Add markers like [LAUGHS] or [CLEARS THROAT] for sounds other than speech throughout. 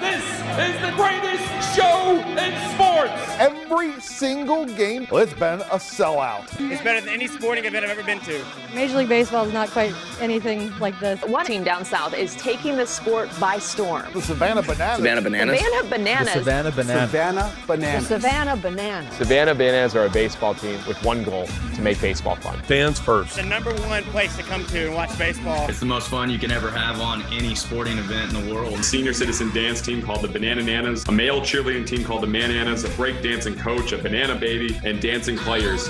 This is the greatest show in sports. Every single game, it's been a sellout. It's better than any sporting event I've ever been to. Major League Baseball is not quite anything like this. One team down south is taking the sport by storm. The Savannah Bananas. Savannah Bananas. Savannah Bananas. The Savannah Bananas. Savannah Bananas. The Savannah Bananas. Savannah Bananas are a baseball team with one goal to make baseball fun. Fans first. The number one place to come to and watch baseball. It's the most fun you can ever have on any sporting event in the world. Senior citizen dance team called the Banana Nanas, a male cheerleading team called the Mananas, a break dancing coach, a banana baby, and dancing players.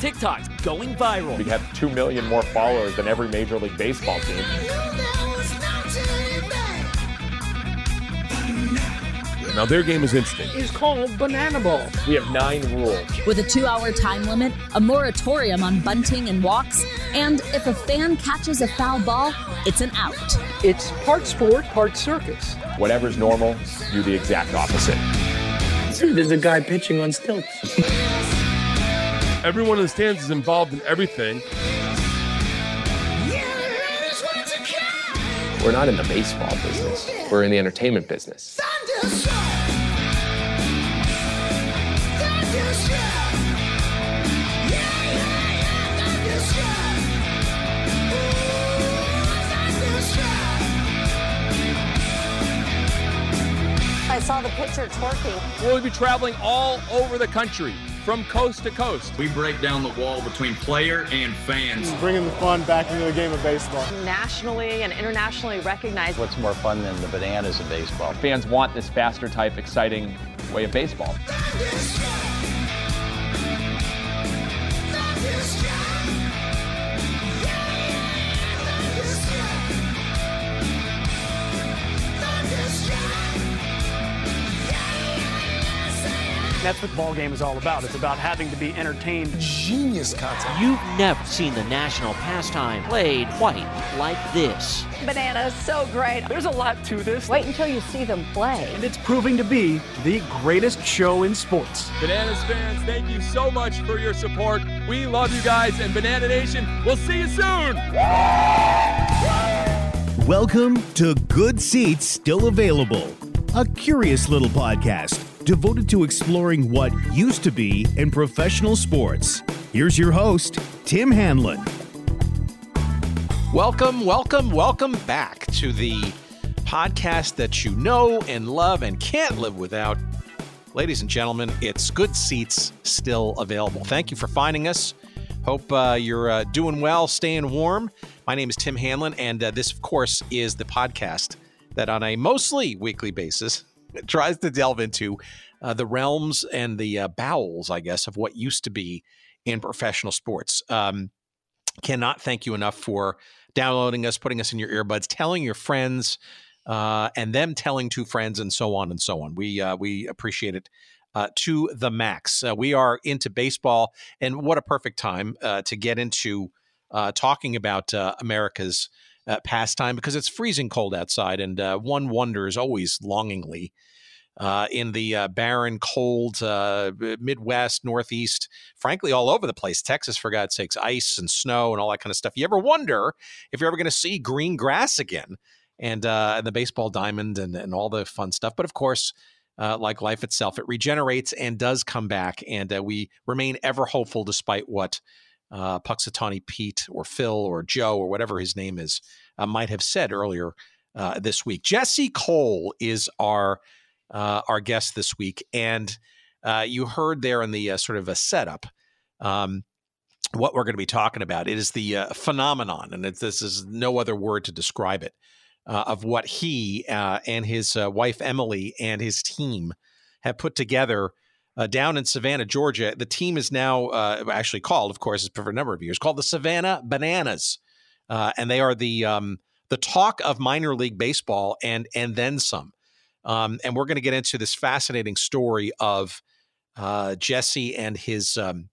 TikTok's going viral. We have 2 million more followers than every Major League Baseball team. Now their game is interesting. It's called Banana Ball. We have nine rules. With a two hour time limit, a moratorium on bunting and walks, and if a fan catches a foul ball, it's an out. It's part sport, part circus. Whatever's normal, do the exact opposite. There's a guy pitching on stilts. Everyone in the stands is involved in everything. We're not in the baseball business. We're in the entertainment business. I saw the pitcher twerking. We'll be traveling all over the country, from coast to coast. We break down the wall between player and fans. Bringing the fun back into the game of baseball. Nationally and internationally recognized. What's more fun than the bananas of baseball? Fans want this faster type, exciting way of baseball. That's what the ball game is all about. It's about having to be entertained. Genius concept. You've never seen the national pastime played quite like this. Bananas, so great. There's a lot to this, Wait until you see them play. and it's proving to be the greatest show in sports. Bananas fans, thank you so much for your support. We love you guys, and Banana Nation, we'll see you soon. Welcome to Good Seats Still Available, a curious little podcast devoted to exploring what used to be in professional sports. Here's your host, Tim Hanlon. Welcome, welcome, welcome back to the podcast that you know and love and can't live without. Ladies and gentlemen, it's Good Seats still available. Thank you for finding us. Hope uh, you're uh, doing well, staying warm. My name is Tim Hanlon, and uh, this, of course, is the podcast that on a mostly weekly basis tries to delve into uh, the realms and the uh, bowels, I guess, of what used to be in professional sports. Um, cannot thank you enough for downloading us, putting us in your earbuds, telling your friends, uh, and them telling two friends, and so on and so on. We uh, we appreciate it. Uh, to the max. Uh, we are into baseball, and what a perfect time uh, to get into uh, talking about America's pastime because it's freezing cold outside, and one wonders always longingly uh, in the uh, barren, cold uh, Midwest, Northeast, frankly, all over the place. Texas, for God's sakes, ice and snow and all that kind of stuff. You ever wonder if you're ever going to see green grass again? And, uh, and the baseball diamond and, and all the fun stuff. But of course, uh, like life itself, it regenerates and does come back. And uh, we remain ever hopeful despite what uh, Pete or Phil or Joe or whatever his name is might have said earlier this week. Jesse Cole is our uh, our guest this week, and uh, you heard there in the uh, sort of a setup um, what we're going to be talking about. It is the uh, phenomenon, and it's, this is no other word to describe it, uh, of what he uh, and his wife Emily and his team have put together. Down in Savannah, Georgia, the team is now actually called, of course, for a number of years, called the Savannah Bananas, uh, and they are the um, the talk of minor league baseball and and then some. Um, and we're going to get into this fascinating story of uh, Jesse and his um,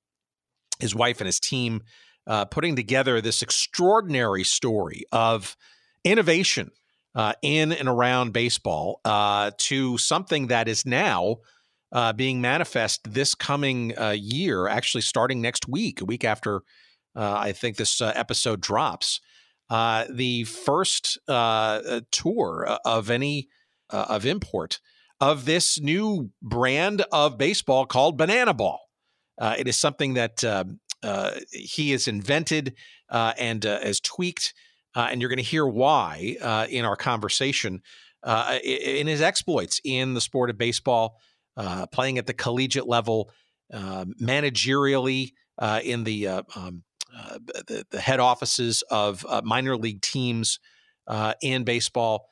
his wife and his team uh, putting together this extraordinary story of innovation uh, in and around baseball uh, to something that is now uh, being manifest this coming uh, year, actually starting next week, a week after I think this episode drops. the first tour of any uh, of import of this new brand of baseball called Banana Ball. Uh, it is something that um, uh, he has invented uh, and has tweaked, and you're going to hear why in our conversation. in his exploits in the sport of baseball, playing at the collegiate level, managerially in the um, uh, the, the, head offices of uh, minor league teams uh, in baseball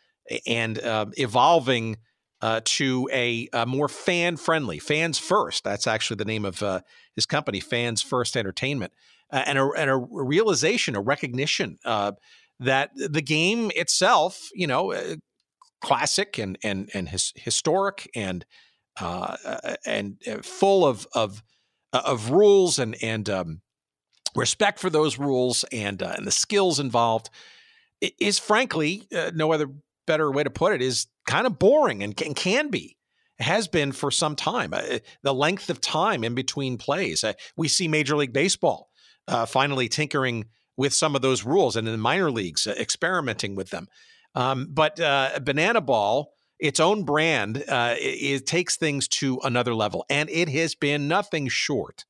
and um, evolving uh, to a, a more fan friendly, fans first. That's actually the name of uh, his company, Fans First Entertainment, and a, and, a, realization, a recognition that the game itself, you know, classic and and and his, historic and and full of of of rules and and um, respect for those rules and uh, and the skills involved is frankly uh, no other better way to put it is kind of boring and, and can be. Has been for some time. Uh, the length of time in between plays. Uh, we see major league baseball uh, finally tinkering with some of those rules and in the minor leagues uh, experimenting with them. Um, but banana ball its own brand it, it takes things to another level. And it has been nothing short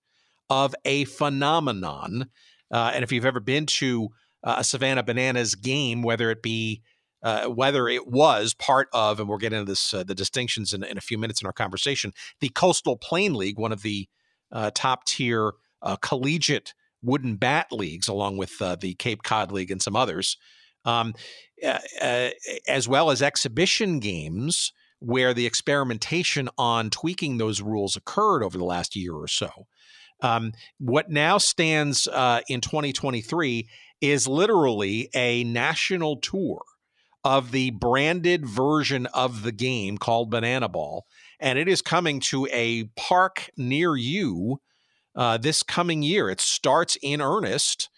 of a phenomenon. Uh, and if you've ever been to uh, a Savannah Bananas game, whether it be uh, whether it was part of, and we'll get into this uh, the distinctions in, in, a few minutes in our conversation, the Coastal Plain League, one of the uh, top tier uh, collegiate wooden bat leagues, along with the Cape Cod League and some others, um, as well as exhibition games where the experimentation on tweaking those rules occurred over the last year or so. Um, what now stands uh, in 2023 is literally a national tour of the branded version of the game called Banana Ball. And it is coming to a park near you uh, this coming year. It starts in earnest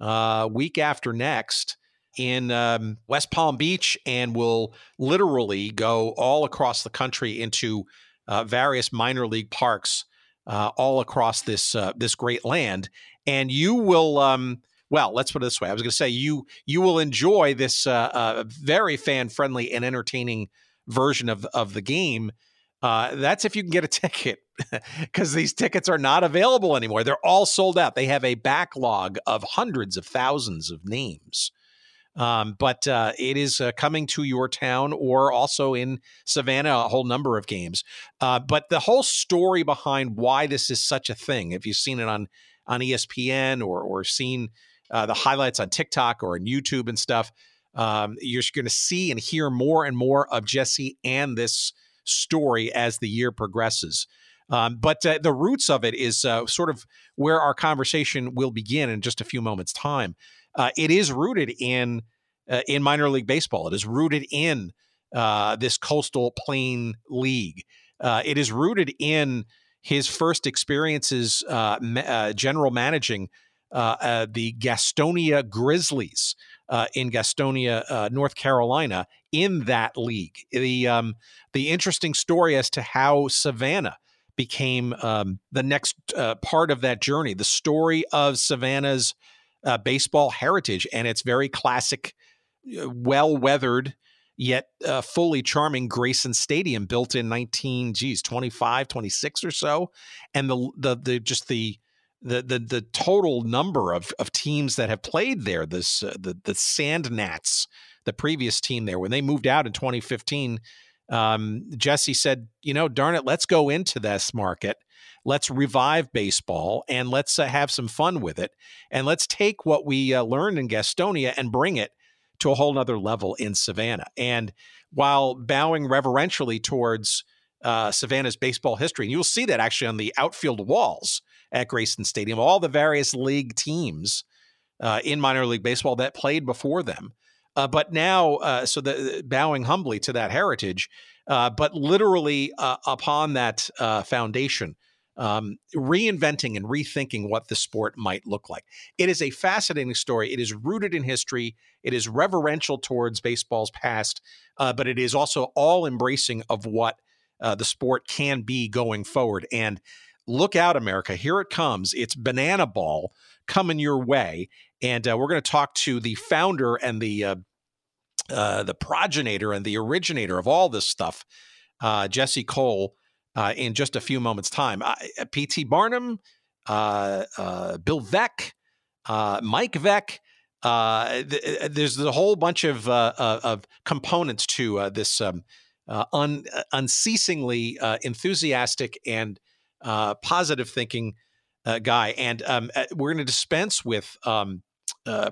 uh, week after next in um, West Palm Beach and will literally go all across the country into uh, various minor league parks uh, all across this uh, this great land, and you will. Um, well, let's put it this way. I was going to say you you will enjoy this uh, uh very fan friendly and entertaining version of of the game. Uh, that's if you can get a [LAUGHS] ticket, because these tickets are not available anymore. They're all sold out. They have a backlog of hundreds of thousands of names. Um, but uh, it is uh, coming to your town or also in Savannah, a whole number of games. Uh, but the whole story behind why this is such a thing, if you've seen it on on ESPN or or seen uh, the highlights on TikTok or on YouTube and stuff, um, you're going to see and hear more and more of Jesse and this story as the year progresses. Um, but uh, the roots of it is uh, sort of where our conversation will begin in just a few moments' time uh, it is rooted in uh, in minor league baseball. It is rooted in uh, this coastal plain league. Uh, it is rooted in his first experiences ma- general managing the Gastonia Grizzlies in Gastonia, North Carolina, in that league. The um, the interesting story as to how Savannah became um, the next part of that journey. The story of Savannah's uh, baseball heritage, and it's very classic, uh, well weathered yet uh, fully charming Grayson Stadium built in 19 geez 25 26 or so and the the the just the the the, the total number of, of teams that have played there this uh, the the Sand Gnats the previous team there when they moved out in 2015 um, Jesse said you know darn it let's go into this market let's revive baseball and let's uh, have some fun with it. And let's take what we uh, learned in Gastonia and bring it to a whole nother level in Savannah. And while bowing reverentially towards uh, Savannah's baseball history, and you'll see that actually on the outfield walls at Grayson Stadium, all the various league teams uh, in minor league baseball that played before them. Uh, but now, uh, so the bowing humbly to that heritage, but literally upon that foundation, um, reinventing and rethinking what the sport might look like. It is a fascinating story. It is rooted in history. It is reverential towards baseball's past, uh, but it is also all embracing of what uh, the sport can be going forward. And look out, America. Here it comes. It's Banana Ball coming your way. And uh, we're going to talk to the founder and the uh, uh, the progenitor and the originator of all this stuff, uh, Jesse Cole, uh, in just a few moments' time. P.T. Barnum, uh, Bill Veeck, Mike Veeck. Th- there's a whole bunch of of components to this um, un- unceasingly enthusiastic and positive thinking guy. And um, we're going to dispense with um,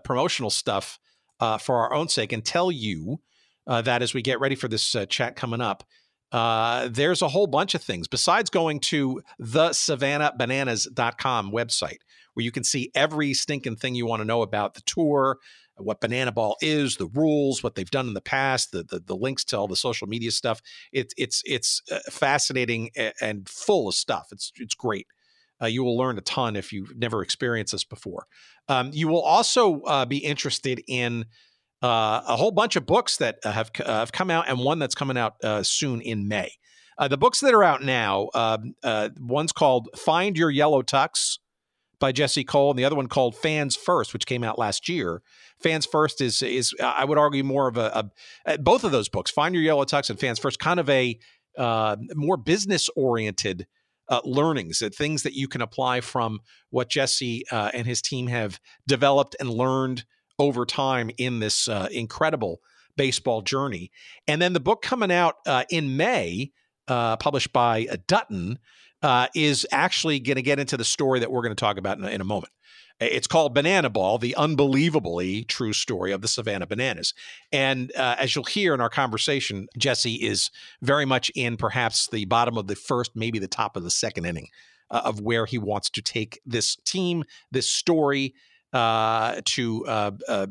promotional stuff uh, for our own sake and tell you uh, that as we get ready for this uh, chat coming up, uh, there's a whole bunch of things besides going to the savannahbananas.com website where you can see every stinking thing you want to know about the tour, what Banana Ball is, the rules, what they've done in the past, the the, the links to all the social media stuff. It's it's it's uh, fascinating and full of stuff. It's it's great. Uh, you will learn a ton if you've never experienced this before. Um, you will also uh, be interested in uh, a whole bunch of books that uh, have uh, have come out, and one that's coming out soon in May. the books that are out now, um, one's called "Find Your Yellow Tux" by Jesse Cole, and the other one called "Fans First, which came out last year. "Fans First is is I would argue more of a, a both of those books, "Find Your Yellow Tux" and "Fans First, kind of a more business oriented uh, learnings, uh, things that you can apply from what Jesse uh, and his team have developed and learned over time in this uh, incredible baseball journey. And then the book coming out uh, in May, uh, published by Dutton, is actually going to get into the story that we're going to talk about in, in a moment. It's called Banana Ball, the unbelievably true story of the Savannah Bananas. And uh, as you'll hear in our conversation, Jesse is very much in perhaps the bottom of the first, maybe the top of the second inning uh, of where he wants to take this team, this story uh, to uh, uh,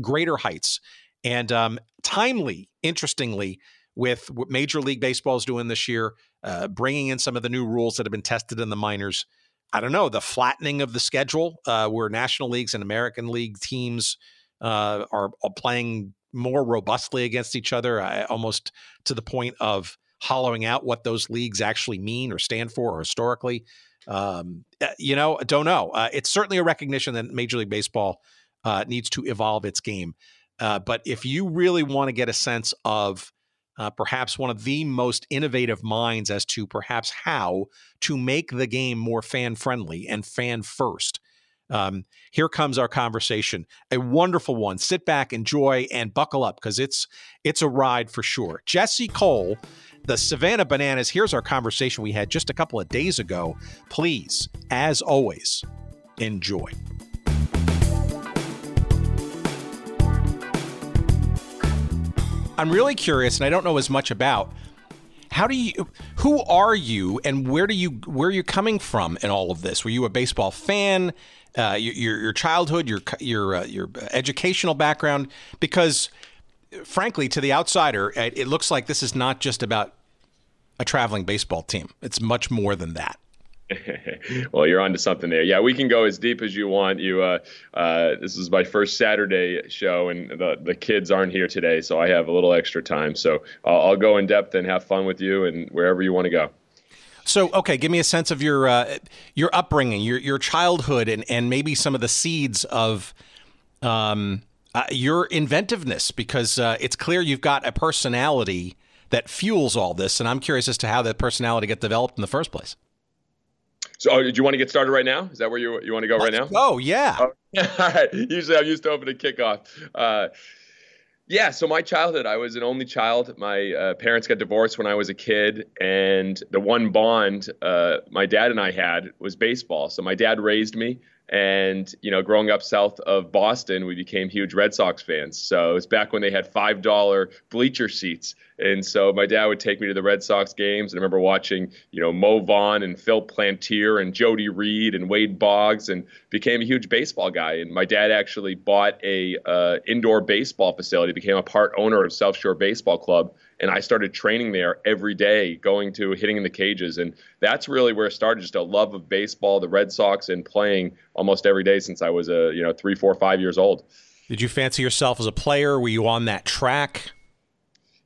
greater heights. And um, timely, interestingly, with what Major League Baseball is doing this year, uh, bringing in some of the new rules that have been tested in the minors I don't know, the flattening of the schedule, uh, where National Leagues and American League teams uh, are, are, playing more robustly against each other, uh, almost to the point of hollowing out what those leagues actually mean or stand for or historically. Um, uh, you know, don't know. Uh, it's certainly a recognition that Major League Baseball uh, needs to evolve its game. but if you really want to get a sense of uh, perhaps one of the most innovative minds as to perhaps how to make the game more fan friendly and fan first. Um, here comes our conversation, a wonderful one. Sit back, enjoy, and buckle up because it's it's a ride for sure. Jesse Cole, the Savannah Bananas. Here's our conversation we had just a couple of days ago. Please, as always, enjoy. I'm really curious, and I don't know as much about. How do you? Who are you, and where do you? Where are you coming from in all of this? Were you a baseball fan? Uh, your, your childhood, your your uh, your educational background, because frankly, to the outsider, it, it looks like this is not just about a traveling baseball team. It's much more than that. [LAUGHS] well, you're onto something there. Yeah, we can go as deep as you want. You, uh, uh, this is my first Saturday show, and the the kids aren't here today, so I have a little extra time. So I'll, I'll go in depth and have fun with you, and wherever you want to go. So, okay, give me a sense of your uh, your upbringing, your your childhood, and and maybe some of the seeds of um, uh, your inventiveness, because uh, it's clear you've got a personality that fuels all this, and I'm curious as to how that personality got developed in the first place. So, oh, do you want to get started right now? Is that where you you want to go Let's right now? Oh, [LAUGHS] yeah. All right. Usually, I'm used to open opening kickoff. Uh, yeah, so my childhood, I was an only child. My uh, parents got divorced when I was a kid, and the one bond uh, my dad and I had was baseball. So my dad raised me, and you know, growing up south of Boston, we became huge Red Sox fans. So it was back when they had five dollar bleacher seats and so my dad would take me to the Red Sox games. And I remember watching, you know, Mo Vaughn and Phil Plantier and Jody Reed and Wade Boggs and became a huge baseball guy. And my dad actually bought a uh, indoor baseball facility, became a part owner of South Shore Baseball Club. And I started training there every day, going to hitting in the cages. And that's really where it started, just a love of baseball, the Red Sox, and playing almost every day since I was, a, uh, you know, three, four, five years old. Did you fancy yourself as a player? Were you on that track?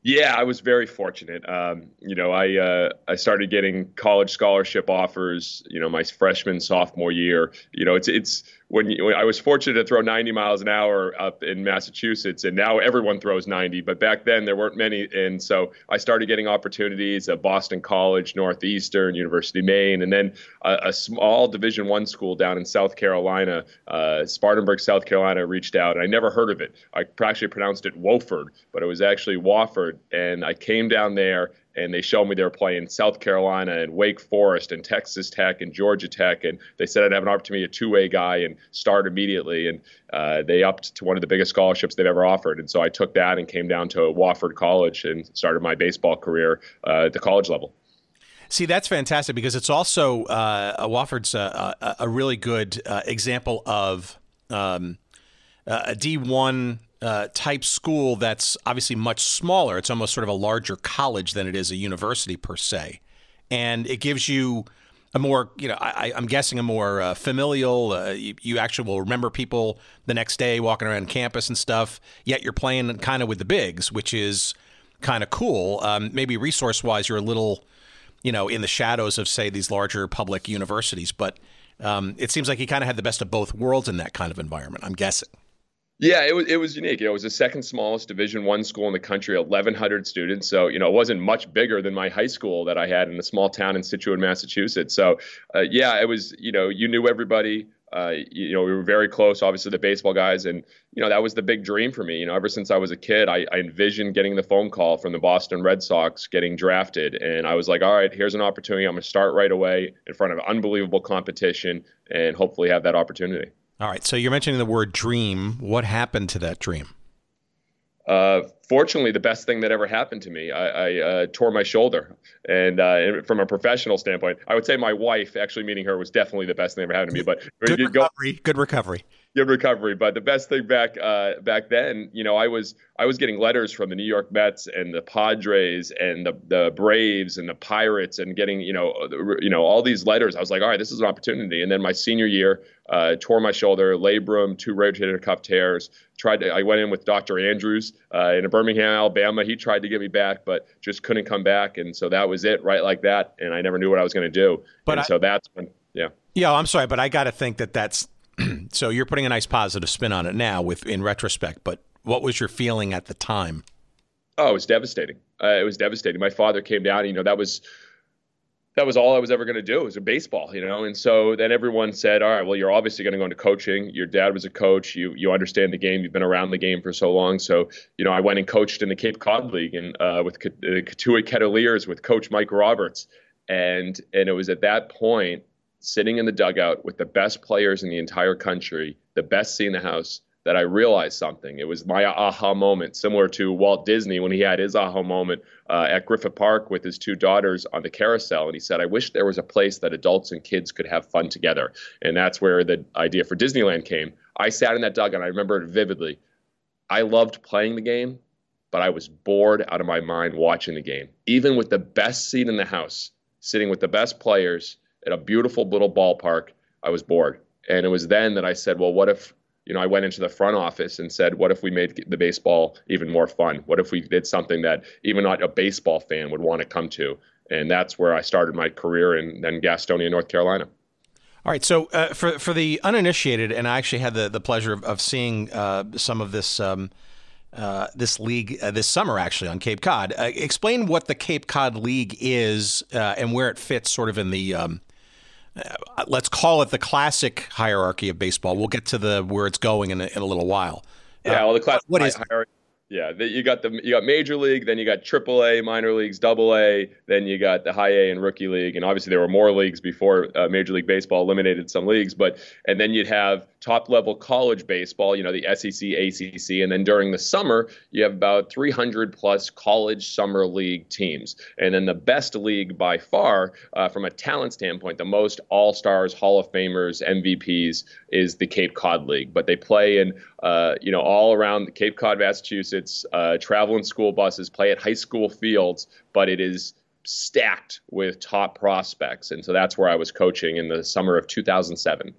Yeah, I was very fortunate. Um, you know, I uh, I started getting college scholarship offers. You know, my freshman sophomore year. You know, it's it's when, you, when, I was fortunate to throw 90 miles an hour up in Massachusetts, and now everyone throws 90. But back then there weren't many, and so I started getting opportunities at Boston College, Northeastern, University of Maine, and then a, a small Division One school down in South Carolina, uh, Spartanburg, South Carolina, reached out. And I never heard of it. I actually pronounced it Wofford, but it was actually Wofford, and I came down there and they showed me they were playing South Carolina and Wake Forest and Texas Tech and Georgia Tech, and they said I'd have an opportunity, a two-way guy, and start immediately. And uh, they upped to one of the biggest scholarships they've ever offered, and so I took that and came down to Wofford College and started my baseball career uh, at the college level. See, that's fantastic because it's also uh, Wofford's a, a, really good uh, example of um, a D1 uh, type school that's obviously much smaller. It's almost sort of a larger college than it is a university per se, and it gives you a more, you know, I, am guessing a more uh, familial. Uh, you, you, actually will remember people the next day walking around campus and stuff. Yet you're playing kind of with the bigs, which is kind of cool. Um, maybe resource wise, you're a little, you know, in the shadows of say these larger public universities, but um, it seems like you kind of had the best of both worlds in that kind of environment. I'm guessing. Yeah, it was it was unique. It was the second smallest Division One school in the country, 1,100 students. So you know, it wasn't much bigger than my high school that I had in a small town in Scituate, Massachusetts. So uh, yeah, it was. You know, you knew everybody. Uh, you know, we were very close, obviously the baseball guys, and you know that was the big dream for me. You know, ever since I was a kid, I, I envisioned getting the phone call from the Boston Red Sox, getting drafted, and I was like, all right, here's an opportunity. I'm to start right away in front of unbelievable competition, and hopefully have that opportunity. All right. So you're mentioning the word dream. What happened to that dream? Uh, fortunately, the best thing that ever happened to me, I, I uh, tore my shoulder. And uh, from a professional standpoint, I would say my wife, actually meeting her, was definitely the best thing that ever happened to me. But good recovery. Go, good recovery good recovery. But the best thing back uh, back then, you know, I was I was getting letters from the New York Mets and the Padres and the the Braves and the Pirates and getting you know you know all these letters. I was like, all right, this is an opportunity. And then my senior year, uh, tore my shoulder, labrum, two rotator cuff tears. Tried to, I went in with Dr. Andrews uh, in Birmingham, Alabama. He tried to get me back, but just couldn't come back. And so that was it, right like that. And I never knew what I was going to do. But and I, so that's when, yeah. Yeah, I'm sorry, but I got to think that that's [CLEARS THROAT] so you're putting a nice positive spin on it now with in retrospect, but what was your feeling at the time? Oh, it was devastating. Uh, it was devastating. My father came down, you know, that was that was all I was ever going to do was a baseball, you know. And so then everyone said, "All right, well, you're obviously going to go into coaching. Your dad was a coach. You you understand the game. You've been around the game for so long. So you know, I went and coached in the Cape Cod League and uh, with the uh, Cotuit Kettleers with Coach Mike Roberts, and and it was at that point sitting in the dugout with the best players in the entire country, the best seat in the house, that I realized something. It was my aha moment, similar to Walt Disney when he had his aha moment uh, at Griffith Park with his two daughters on the carousel. And he said, I wish there was a place that adults and kids could have fun together. And that's where the idea for Disneyland came. I sat in that dugout, and I remember it vividly. I loved playing the game, but I was bored out of my mind watching the game. Even with the best seat in the house, sitting with the best players, at a beautiful little ballpark, I was bored. And it was then that I said, well, what if, you know, I went into the front office and said, what if we made the baseball even more fun? What if we did something that even not a baseball fan would want to come to? And that's where I started my career in then Gastonia, North Carolina. All right. So uh, for for the uninitiated, and I actually had the, the pleasure of, of seeing uh, some of this um, uh, this league uh, this summer actually on Cape Cod. Uh, explain what the Cape Cod League is uh, and where it fits sort of in the um, Uh, let's call it the classic hierarchy of baseball. We'll get to the where it's going in a, in a little while. Yeah, well, the uh, classic what is hierarchy yeah, you got the you got major league, then you got triple A, minor leagues, double A, then you got the high A and rookie league, and obviously there were more leagues before uh, Major League Baseball eliminated some leagues, but and then you'd have top level college baseball, you know the SEC, ACC, and then during the summer you have about 300 plus college summer league teams, and then the best league by far uh, from a talent standpoint, the most All Stars, Hall of Famers, MVPs is the Cape Cod League, but they play in uh, you know all around Cape Cod, Massachusetts Massachusetts, uh, travel in school buses, play at high school fields, but it is stacked with top prospects. And so that's where I was coaching in the summer of 2007.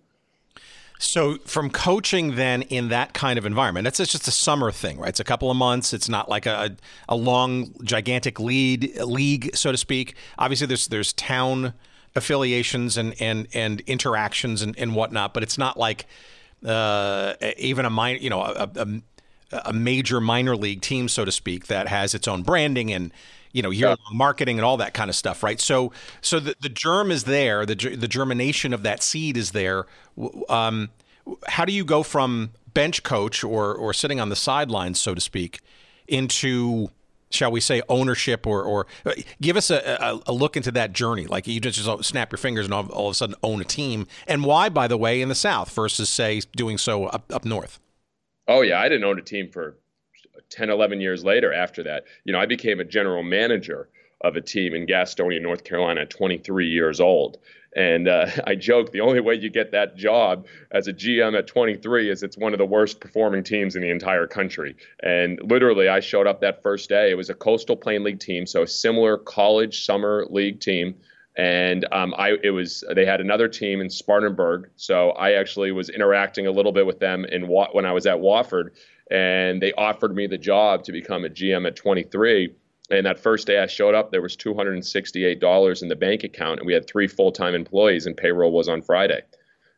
So, from coaching then in that kind of environment, that's it's just a summer thing, right? It's a couple of months. It's not like a, a long, gigantic lead league, so to speak. Obviously, there's there's town affiliations and and and interactions and, and whatnot, but it's not like uh, even a minor, you know, a, a, a major minor league team, so to speak, that has its own branding and you know year long marketing and all that kind of stuff, right? So so the, the germ is there, the the germination of that seed is there. Um, how do you go from bench coach or or sitting on the sidelines, so to speak, into shall we say ownership or or uh, give us a, a, a look into that journey? Like you just, just snap your fingers and all, all, of a sudden own a team. And why by the way in the south versus say doing so up, up north oh yeah i didn't own a team for 10, 11 years later after that, you know, I became a general manager of a team in Gastonia, North Carolina at 23 years old. And uh, [LAUGHS] I joke the only way you get that job as a GM at 23 is it's one of the worst performing teams in the entire country. And literally, I showed up that first day. It was a Coastal Plain League team, so a similar college summer league team. And um, I, it was they had another team in Spartanburg, so I actually was interacting a little bit with them in when I was at Wofford and they offered me the job to become a GM at 23. And that first day I showed up, there was $268 in the bank account, and we had three full-time employees, and payroll was on Friday.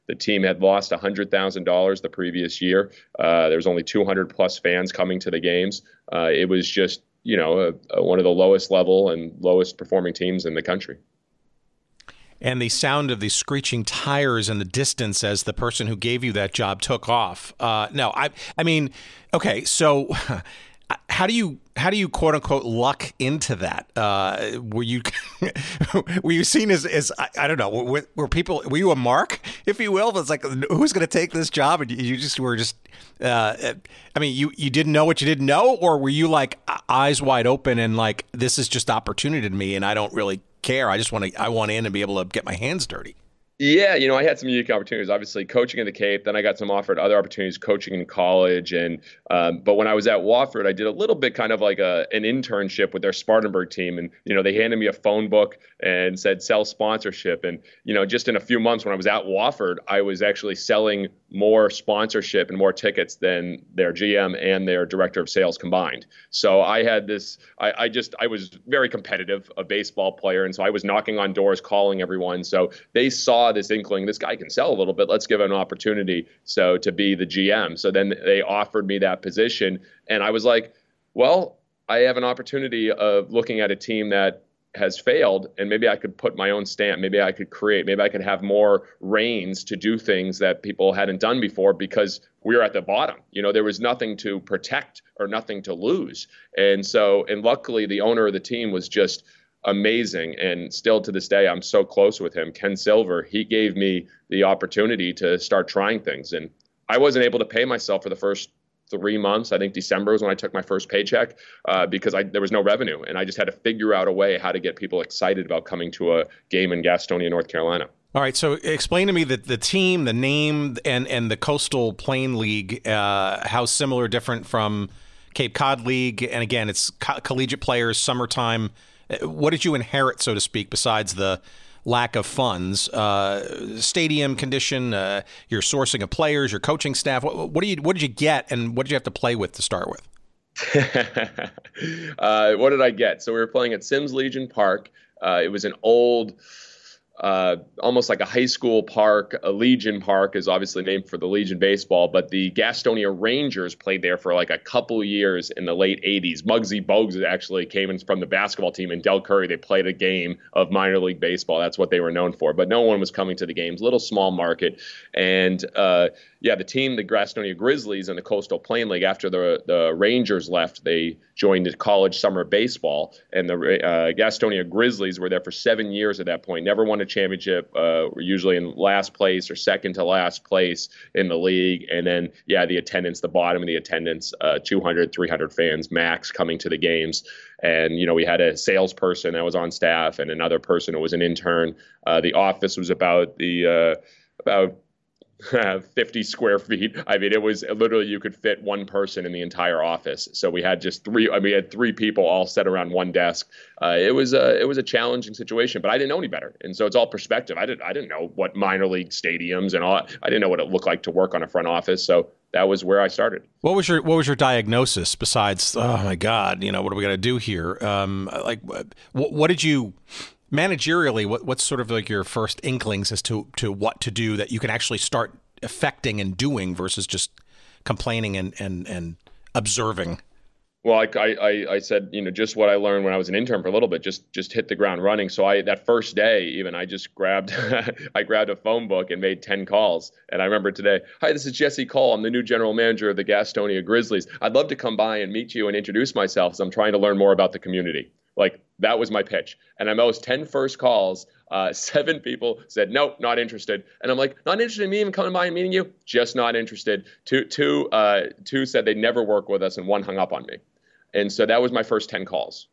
The team had lost $100,000 the previous year. Uh, there was only 200 plus fans coming to the games. Uh, it was just, you know, a, a, one of the lowest level and lowest performing teams in the country and the sound of the screeching tires in the distance as the person who gave you that job took off. Uh, no, I, I mean, okay, so [LAUGHS] how do you how do you quote unquote luck into that? Uh, were you [LAUGHS] were you seen as as I, I don't know were, were, people were you a mark if you will? It's like who's going to take this job and you just were just uh, I mean you you didn't know what you didn't know or were you like eyes wide open and like this is just opportunity to me and I don't really care. I just want to I want in and be able to get my hands dirty. Yeah, you know, I had some unique opportunities. Obviously, coaching in the Cape. Then I got some offered other opportunities, coaching in college. And um, but when I was at Wofford, I did a little bit kind of like a an internship with their Spartanburg team. And you know, they handed me a phone book and said sell sponsorship. And you know, just in a few months when I was at Wofford, I was actually selling more sponsorship and more tickets than their GM and their director of sales combined. So I had this. I, I just I was very competitive, a baseball player, and so I was knocking on doors, calling everyone. So they saw this inkling this guy can sell a little bit let's give him an opportunity so to be the gm so then they offered me that position and i was like well i have an opportunity of looking at a team that has failed and maybe i could put my own stamp maybe i could create maybe i could have more reins to do things that people hadn't done before because we were at the bottom you know there was nothing to protect or nothing to lose and so and luckily the owner of the team was just amazing. And still to this day, I'm so close with him. Ken Silver, he gave me the opportunity to start trying things. And I wasn't able to pay myself for the first three months. I think December was when I took my first paycheck uh, because I, there was no revenue. And I just had to figure out a way how to get people excited about coming to a game in Gastonia, North Carolina. All right, so explain to me the, the team, the name, and and the Coastal Plain League. Uh, how similar, different from Cape Cod League? And again, it's co- collegiate players, summertime what did you inherit, so to speak, besides the lack of funds, uh, stadium condition, uh, your sourcing of players, your coaching staff? What, what, do you what did you get, and what did you have to play with to start with? [LAUGHS] uh, what did I get? So we were playing at Sims Legion Park. Uh, it was an old uh, almost like a high school park. A Legion Park is obviously named for the Legion baseball, but the Gastonia Rangers played there for like a couple years in the late 80s. Muggsy Bogues actually came in from the basketball team in Del Curry. They played a game of minor league baseball. That's what they were known for. But no one was coming to the games. Little small market. And uh, yeah, the team, the Gastonia Grizzlies and the Coastal Plain League, after the, the Rangers left, they joined college summer baseball. And the uh, Gastonia Grizzlies were there for seven years at that point. Never won a championship. Uh, were usually in last place or second to last place in the league. And then, yeah, the attendance, the bottom of the attendance, uh, 200, 300 fans max coming to the games. And, you know, we had a salesperson that was on staff and another person who was an intern. Uh, the office was about the, uh, about 50 square feet. I mean, it was literally you could fit one person in the entire office. So we had just three. I mean, we had three people all set around one desk. Uh, it was a it was a challenging situation, but I didn't know any better, and so it's all perspective. I didn't I didn't know what minor league stadiums and all. I didn't know what it looked like to work on a front office. So that was where I started. What was your What was your diagnosis? Besides, oh my God, you know, what are we to do here? Um, like, what, what did you? Managerially, what, what's sort of like your first inklings as to, to what to do that you can actually start affecting and doing versus just complaining and, and, and observing? Well, I, I, I said, you know, just what I learned when I was an intern for a little bit, just just hit the ground running. So I that first day, even I just grabbed [LAUGHS] I grabbed a phone book and made ten calls. And I remember today, hi, this is Jesse Cole. I'm the new general manager of the Gastonia Grizzlies. I'd love to come by and meet you and introduce myself. As I'm trying to learn more about the community. Like that was my pitch. And on those 10 first calls, uh, [LAUGHS] seven people said, nope, not interested. And I'm like, not interested in me even coming by and meeting you? Just not interested. Two, two, uh, two said they'd never work with us, and one hung up on me. And so that was my first 10 calls.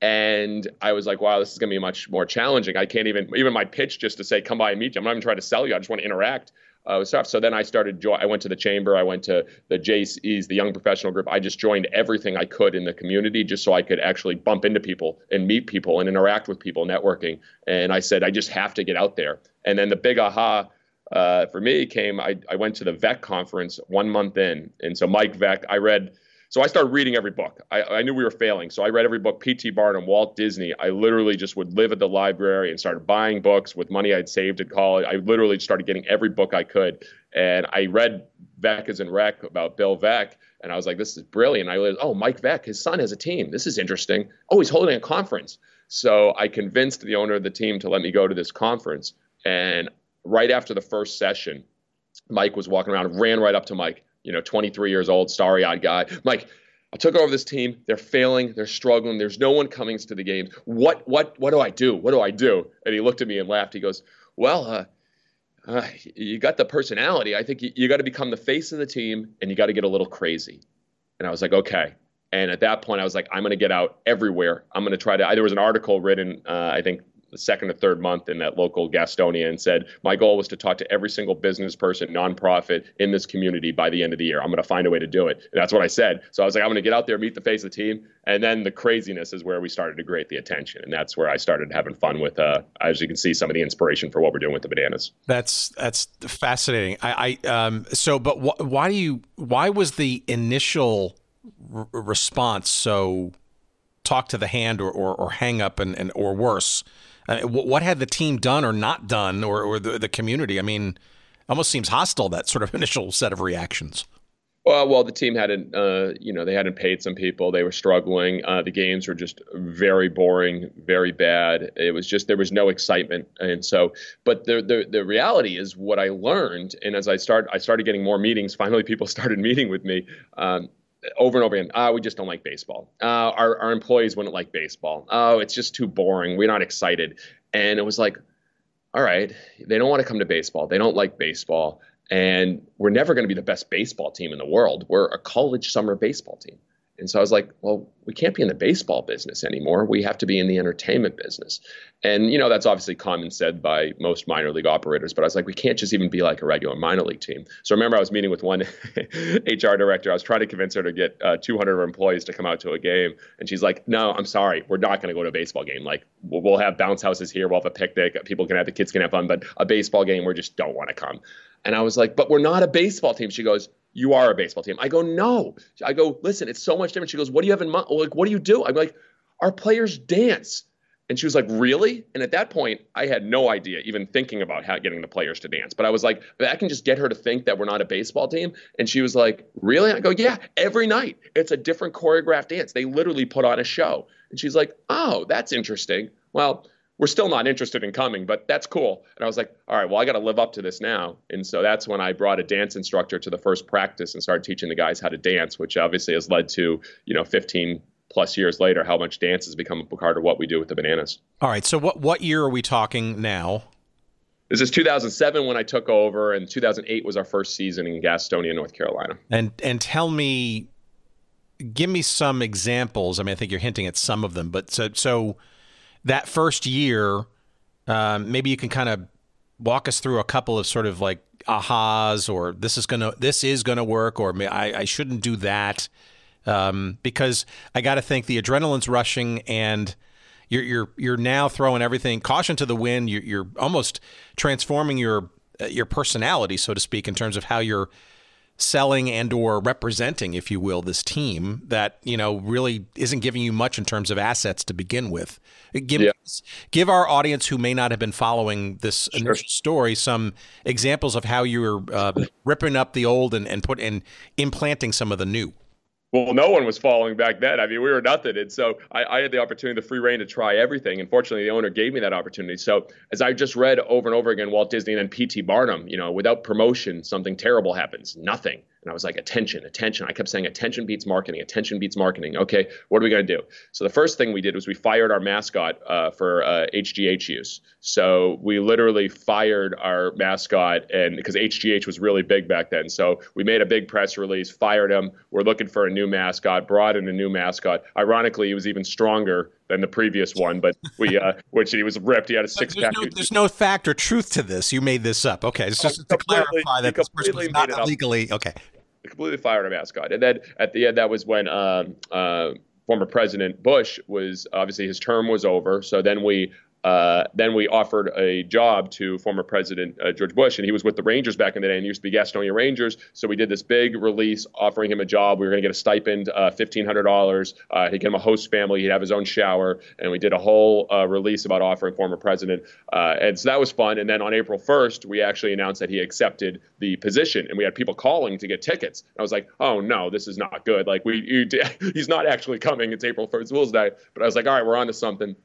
And I was like, wow, this is going to be much more challenging. I can't even, even my pitch just to say, come by and meet you. I'm not even trying to sell you. I just want to interact uh, stuff. So then I started. Jo- I went to the chamber. I went to the Jaycees, the Young Professional Group. I just joined everything I could in the community, just so I could actually bump into people and meet people and interact with people, networking. And I said, I just have to get out there. And then the big aha. Uh, for me came I, I went to the Veeck conference one month in and so mike Veeck i read so I started reading every book. I, I knew we were failing. So I read every book, P.T. Barnum, Walt Disney. I literally just would live at the library and started buying books with money I'd saved at college. I literally started getting every book I could. And I read Veeck as in Wreck about Bill Veeck. And I was like, this is brilliant. I was, oh, Mike Veeck, his son has a team. This is interesting. Oh, he's holding a conference. So I convinced the owner of the team to let me go to this conference. And right after the first session, Mike was walking around, ran right up to Mike you know, 23 years old, starry eyed guy. I'm like, I took over this team. They're failing. They're struggling. There's no one coming to the games. What, what, what do I do? What do I do? And he looked at me and laughed. He goes, Well, uh, uh, you got the personality. I think you, you got to become the face of the team and you got to get a little crazy. And I was like, okay. And at that point, I was like, I'm going to get out everywhere. I'm going to try to. There was an article written, uh, I think the second or third month in that local Gastonia and said, My goal was to talk to every single business person, nonprofit in this community by the end of the year. I'm going to find a way to do it. And that's what I said. So I was like, I'm going to get out there, meet the face of the team. And then the craziness is where we started to create the attention. And that's where I started having fun with, uh, as you can see, some of the inspiration for what we're doing with the bananas. That's, that's fascinating. I, I um, so, but wh- why do you, why was the initial r- response so talk to the hand or, or, or hang up and, and, or worse? What had the team done or not done, or, or the, the community? I mean, almost seems hostile that sort of [LAUGHS] initial set of reactions. Well, well, the team hadn't, uh, you know, they hadn't paid some people. They were struggling. Uh, the games were just very boring, very bad. It was just there was no excitement, and so. But the the the reality is what I learned, and as I start, I started getting more meetings. Finally, people [LAUGHS] started meeting with me. Um, over and over again. Ah, we just don't like baseball. Uh, our our employees wouldn't like baseball. Oh, it's just too boring. We're not excited. And it was like, all right, they don't want to come to baseball. They don't like baseball, and we're never going to be the best baseball team in the world. We're a college summer baseball team. And so I was like, well, we can't be in the baseball business anymore. We have to be in the entertainment business. And, you know, that's obviously common said by most minor league operators. But I was like, we can't just even be like a regular minor league team. So remember I was meeting with one [LAUGHS] HR director. I was trying to convince her to get uh, 200 of her employees to come out to a game. And she's like, no, I'm sorry. We're not going to go to a baseball game. Like, we'll, we'll have bounce houses here. We'll have a picnic. People can have, the kids can have fun. But a baseball game, we just don't want to come. And I was like, but we're not a baseball team. She goes, you are a baseball team. I go, no. I go, listen, it's so much different. She goes, what do you have in mind? Like, what do you do? I'm like, our players dance. And she was like, really? And at that point, I had no idea, even thinking about how getting the players to dance. But I was like, I can just get her to think that we're not a baseball team. And she was like, really? I go, yeah, every night. It's a different choreographed dance. They literally put on a show. And she's like, oh, that's interesting. Well, we're still not interested in coming, but that's cool. And I was like, all right, well, I got to live up to this now. And so that's when I brought a dance instructor to the first practice and started teaching the guys how to dance, which obviously has led to, you know, 15 plus years later, how much dance has become a part of what we do with the bananas. All right. So what, what year are we talking now? This is 2007 when I took over, and 2008 was our first season in Gastonia, North Carolina. And and tell me, give me some examples. I mean, I think you're hinting at some of them, but so so that first year, um, maybe you can kind of walk us through a couple of sort of like ahas or this is gonna this is gonna work or I, I shouldn't do that um, because I got to think the adrenaline's rushing and you're you're you're now throwing everything caution to the wind. You're, you're almost transforming your uh, your personality, so to speak, in terms of how you're selling and or representing if you will this team that you know really isn't giving you much in terms of assets to begin with give yeah. give our audience who may not have been following this sure. initial story some examples of how you're uh, ripping up the old and, and put and implanting some of the new well, no one was following back then. I mean, we were nothing. And so I, I, had the opportunity, the free reign to try everything. And fortunately, the owner gave me that opportunity. So as I just read over and over again, Walt Disney and then P.T. Barnum, you know, without promotion, something terrible happens. Nothing. And I was like, attention, attention. I kept saying, attention beats marketing, attention beats marketing. Okay, what are we going to do? So the first thing we did was we fired our mascot uh, for uh, HGH use. So we literally fired our mascot, and because HGH was really big back then. So we made a big press release, fired him. We're looking for a new mascot, brought in a new mascot. Ironically, he was even stronger than the previous one, but we, uh, [LAUGHS] which he was ripped. He had a six pack. There's, no, there's no fact or truth to this. You made this up. Okay, it's just to clarify that this person was not illegally. Okay completely fired a mascot. And then at the end, that was when um, uh, former President Bush was obviously his term was over. So then we uh, then we offered a job to former President uh, George Bush, and he was with the Rangers back in the day and used to be Gastonia Rangers. So we did this big release offering him a job. We were going to get a stipend, uh, $1,500. Uh, he'd get him a host family. He'd have his own shower. And we did a whole uh, release about offering former president. Uh, and so that was fun. And then on April 1st, we actually announced that he accepted the position. And we had people calling to get tickets. I was like, oh, no, this is not good. Like, we, you, [LAUGHS] he's not actually coming. It's April 1st, Fool's Day. But I was like, all right, we're on to something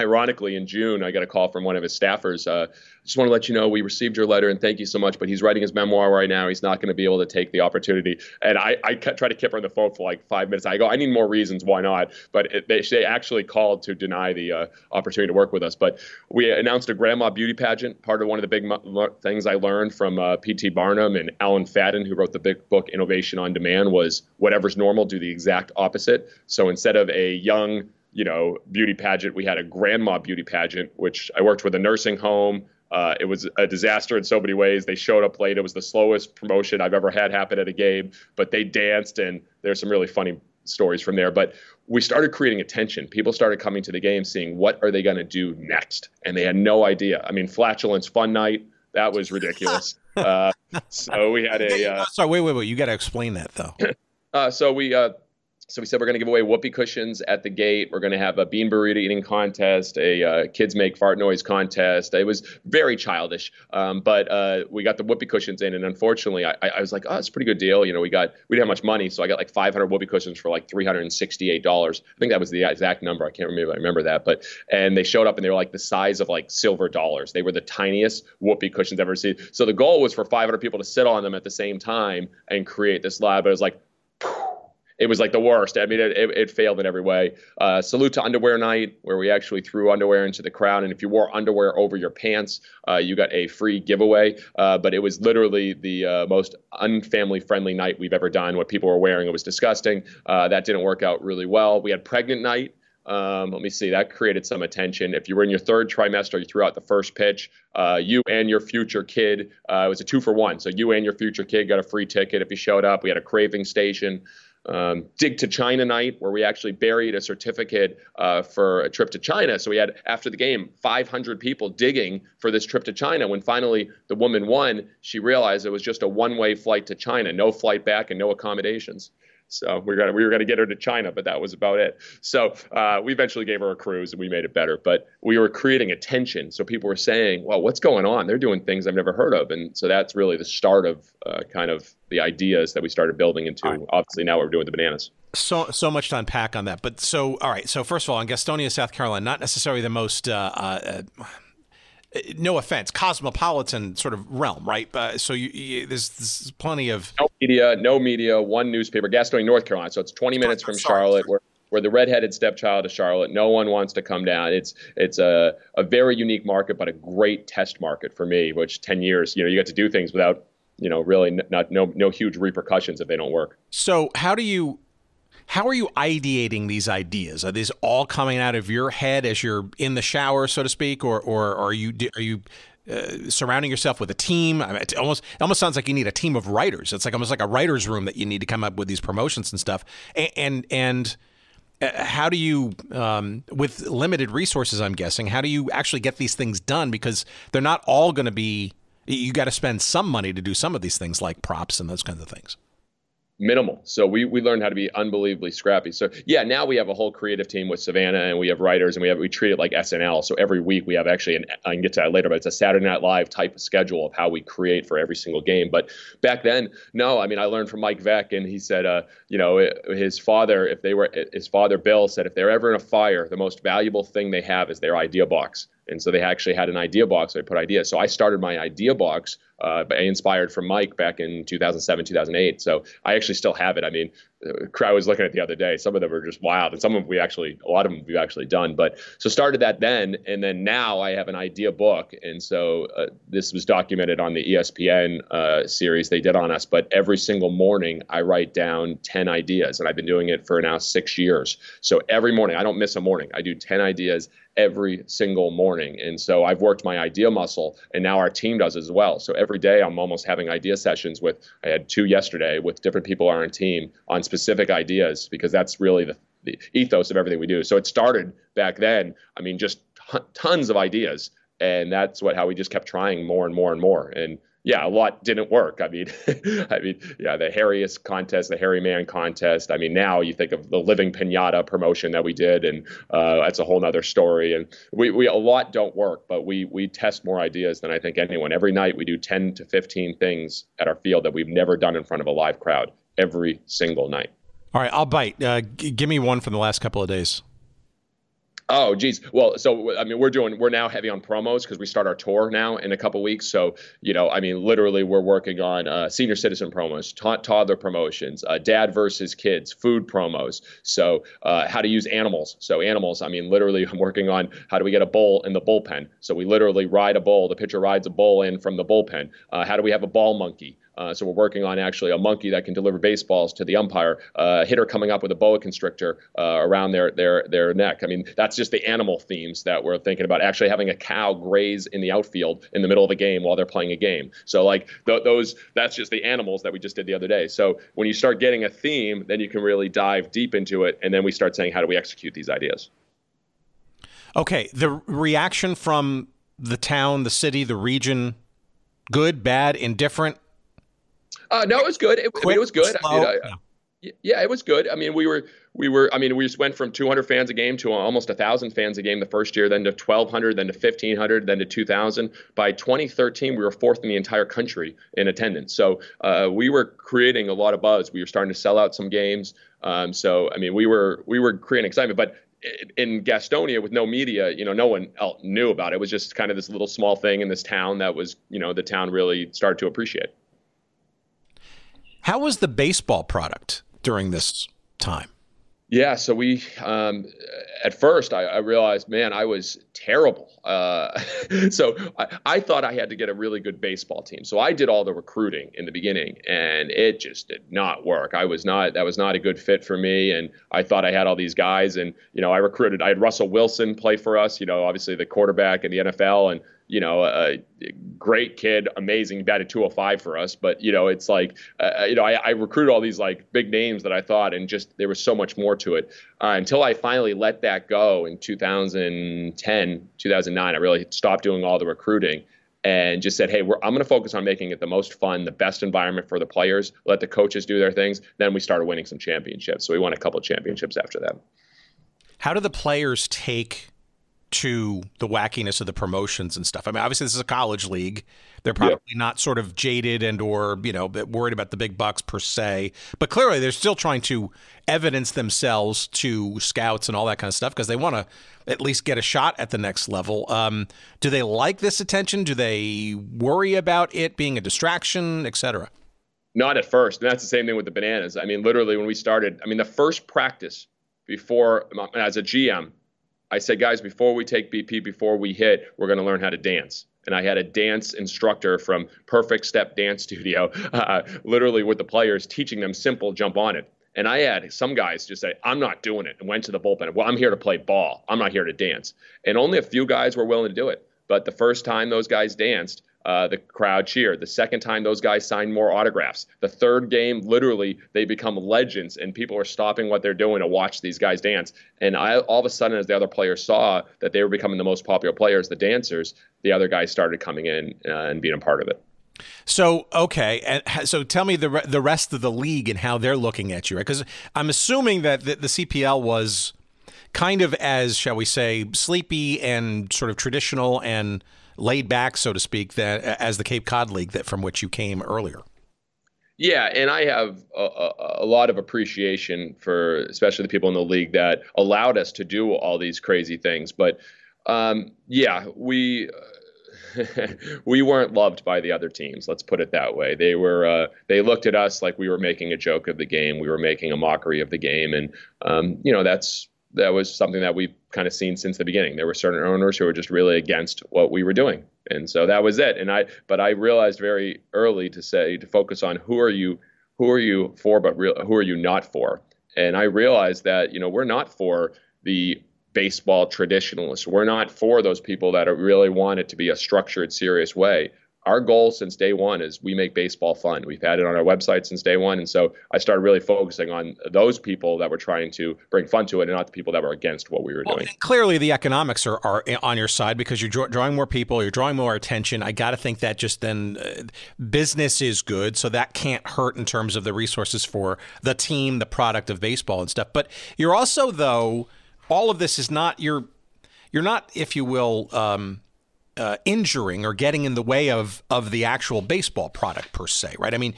ironically, in June, I got a call from one of his staffers. Uh, just want to let you know we received your letter and thank you so much. But he's writing his memoir right now. He's not going to be able to take the opportunity. And I, I try to keep her on the phone for like five minutes. I go, I need more reasons. Why not? But it, they, they actually called to deny the uh, opportunity to work with us. But we announced a grandma beauty pageant. Part of one of the big mo- things I learned from uh, P.T. Barnum and Alan Fahden, who wrote the big book Innovation on Demand, was whatever's normal, do the exact opposite. So instead of a young you know, beauty pageant. We had a grandma beauty pageant, which I worked with a nursing home. Uh, it was a disaster in so many ways. They showed up late. It was the slowest promotion I've ever had happen at a game, but they danced, and there's some really funny stories from there. But we started creating attention. People started coming to the game, seeing what are they going to do next, and they had no idea. I mean, flatulence fun night that was ridiculous. [LAUGHS] uh, so we had a. Uh, Sorry, wait, wait, wait. You got to explain that though. [CLEARS THROAT] Uh, so we uh, so we said we're going to give away whoopee cushions at the gate. We're going to have a bean burrito eating contest, a uh, kids make fart noise contest. It was very childish, um, but uh, we got the whoopee cushions in, and unfortunately, I, I, was like, oh, it's a pretty good deal. You know, we got we didn't have much money, so I got like 500 whoopee cushions for like 368 dollars. I think that was the exact number. I can't remember. I remember that, but and they showed up and they were like the size of like silver dollars. They were the tiniest whoopee cushions I've ever seen. So the goal was for 500 people to sit on them at the same time and create this lab. But it was like it was like the worst. I mean, it, it, it failed in every way. Uh, salute to underwear night, where we actually threw underwear into the crowd, and if you wore underwear over your pants, uh, you got a free giveaway. Uh, but it was literally the uh, most unfamily friendly night we've ever done. What people were wearing, it was disgusting. Uh, that didn't work out really well. We had pregnant night. Um, let me see. That created some attention. If you were in your third trimester, you threw out the first pitch. Uh, you and your future kid. Uh, it was a two for one. So you and your future kid got a free ticket if you showed up. We had a craving station um, Dig to China night, where we actually buried a certificate uh, for a trip to China. So we had, after the game, 500 people digging for this trip to China. When finally the woman won, she realized it was just a one way flight to China, no flight back and no accommodations. So we were gonna we were gonna get her to China, but that was about it. So uh, we eventually gave her a cruise and we made it better. But we were creating attention, so people were saying, "Well, what's going on? They're doing things I've never heard of." And so that's really the start of uh, kind of the ideas that we started building into. Right. Obviously, now what we're doing with the bananas. So so much to unpack on that. But so all right. So first of all, in Gastonia, South Carolina, not necessarily the most. Uh, uh no offense, cosmopolitan sort of realm, right? Uh, so you, you, there's, there's, plenty of no media, no media, one newspaper, Gastonia, North Carolina. So it's 20 minutes from Charlotte. Where we're the redheaded stepchild of Charlotte. No one wants to come down. It's it's a, a very unique market, but a great test market for me. Which 10 years, you know, you get to do things without, you know, really not no no huge repercussions if they don't work. So how do you how are you ideating these ideas? Are these all coming out of your head as you're in the shower, so to speak, or or are you are you uh, surrounding yourself with a team. I mean, it almost it almost sounds like you need a team of writers. It's like almost like a writers' room that you need to come up with these promotions and stuff. And and, and uh, how do you, um, with limited resources, I'm guessing, how do you actually get these things done? Because they're not all going to be. You got to spend some money to do some of these things, like props and those kinds of things minimal. So we we learned how to be unbelievably scrappy. So yeah, now we have a whole creative team with Savannah and we have writers and we have we treat it like SNL. So every week we have actually an I can get to that later, but it's a Saturday Night Live type of schedule of how we create for every single game. But back then, no, I mean I learned from Mike Veeck and he said, uh, you know, his father, if they were his father Bill said if they're ever in a fire, the most valuable thing they have is their idea box. And so they actually had an idea box. They put ideas. So I started my idea box uh, inspired from Mike back in 2007, 2008. So I actually still have it. I mean, I was looking at the other day. Some of them are just wild, and some of them we actually, a lot of them we've actually done. But so started that then, and then now I have an idea book, and so uh, this was documented on the ESPN uh, series they did on us. But every single morning I write down 10 ideas, and I've been doing it for now six years. So every morning I don't miss a morning. I do 10 ideas every single morning, and so I've worked my idea muscle, and now our team does as well. So every day I'm almost having idea sessions with. I had two yesterday with different people on our team on specific ideas because that's really the, the ethos of everything we do. So it started back then. I mean, just tons of ideas, and that's what how we just kept trying more and more and more. And yeah, a lot didn't work. I mean, [LAUGHS] I mean, yeah, the hairiest contest, the hairy man contest. I mean, now you think of the living pinata promotion that we did, and uh, that's a whole nother story. And we, we a lot don't work, but we we test more ideas than I think anyone. Every night we do 10 to 15 things at our field that we've never done in front of a live crowd every single night. All right, I'll bite. Uh, g- give me one from the last couple of days. Oh, geez. Well, so I mean, we're doing we're now heavy on promos because we start our tour now in a couple weeks. So you know, I mean, literally, we're working on uh, senior citizen promos, ta- toddler promotions, uh, dad versus kids, food promos. So uh, how to use animals. So animals. I mean, literally, [LAUGHS] I'm working on how do we get a bull in the bullpen. So we literally ride a bull. The pitcher rides a bull in from the bullpen. Uh, how do we have a ball monkey? Uh, so we're working on actually a monkey that can deliver baseballs to the umpire, uh, hitter coming up with a boa constrictor uh, around their their their neck. I mean, that's just the animal themes that we're thinking about. Actually having a cow graze in the outfield in the middle of the game while they're playing a game. So like th- those, that's just the animals that we just did the other day. So when you start getting a theme, then you can really dive deep into it, and then we start saying, how do we execute these ideas? Okay, the reaction from the town, the city, the region, good, bad, indifferent uh, no, it was good. It, I mean, it was good. I mean, I, yeah, it was good. I mean, we were we were. I mean, we just went from 200 fans a game to almost a thousand fans a game the first year, then to 1,200, then to 1,500, then to 2,000. By 2013, we were fourth in the entire country in attendance. So uh, we were creating a lot of buzz. We were starting to sell out some games. Um, so I mean, we were we were creating excitement, but in Gastonia with no media, you know, no one else knew about it. It was just kind of this little small thing in this town that was, you know, the town really started to appreciate. How was the baseball product during this time? Yeah, so we um, at first I, I, realized, man, I was terrible. Uh, [LAUGHS] so I, I, thought I had to get a really good baseball team. So I did all the recruiting in the beginning, and it just did not work. I was not that was not a good fit for me, and I thought I had all these guys, and you know I recruited. I had Russell Wilson play for us. You know, obviously the quarterback in the NFL, and you know, a great kid, amazing, batted 205 for us. But you know, it's like, uh, you know, I, I, recruited all these like big names that I thought, and just there was so much more to it uh, until I finally let that go in 2010, 2009. I really stopped doing all the recruiting and just said, hey, I'm going to focus on making it the most fun, the best environment for the players. Let the coaches do their things. Then we started winning some championships. So we won a couple championships after that. How do the players take to the wackiness of the promotions and stuff. I mean, obviously this is a college league. They're probably yeah. not sort of jaded and or, you know, worried about the big bucks per se, but clearly they're still trying to evidence themselves to scouts and all that kind of stuff because they want to at least get a shot at the next level. Um, do they like this attention? Do they worry about it being a distraction, etc.? Not at first. And that's the same thing with the bananas. I mean, literally when we started, I mean, the first practice before as a GM, I said, guys, before we take BP, before we hit, we're going to learn how to dance. And I had a dance instructor from Perfect Step Dance [LAUGHS] Studio, uh, literally with the players, teaching them simple jump on it. And I had some guys just say, I'm not doing it, and went to the bullpen. Well, I'm here to play ball. I'm not here to dance. And only a few guys were willing to do it. But the first time those guys danced, uh, the crowd cheered. The second time, those guys signed more autographs. The third game, literally, they become legends, and people are stopping what they're doing to watch these guys dance. And I, all of a sudden, as the other players saw that they were becoming the most popular players, the dancers, the other guys started coming in uh, and being a part of it. So okay, and so tell me the the rest of the league and how they're looking at you, right? Because I'm assuming that the, the CPL was kind of as shall we say sleepy and sort of traditional and laid back, so to speak, that as the Cape Cod League that from which you came earlier. Yeah, and I have a, a, a, lot of appreciation for especially the people in the league that allowed us to do all these crazy things. But um, yeah, we [LAUGHS] we weren't loved by the other teams. Let's put it that way. They were uh, they looked at us like we were making a joke of the game. We were making a mockery of the game, and um, you know that's that was something that we've kind of seen since the beginning. There were certain owners who were just really against what we were doing, and so that was it. And I, but I realized very early to say to focus on who are you, who are you for, but real, who are you not for. And I realized that you know we're not for the baseball traditionalists. We're not for those people that really want it to be a structured, serious way our goal since day one is we make baseball fun. We've had it on our website since day one. And so I started really focusing on those people that were trying to bring fun to it and not the people that were against what we were doing. Clearly, the economics are, are on your side because you're drawing more people, you're drawing more attention. I got to think that just then uh, business is good. So that can't hurt in terms of the resources for the team, the product of baseball and stuff. But you're also, though, all of this is not, you're, you're not, if you will, um, uh, injuring or getting in the way of of the actual baseball product per se, right? I mean,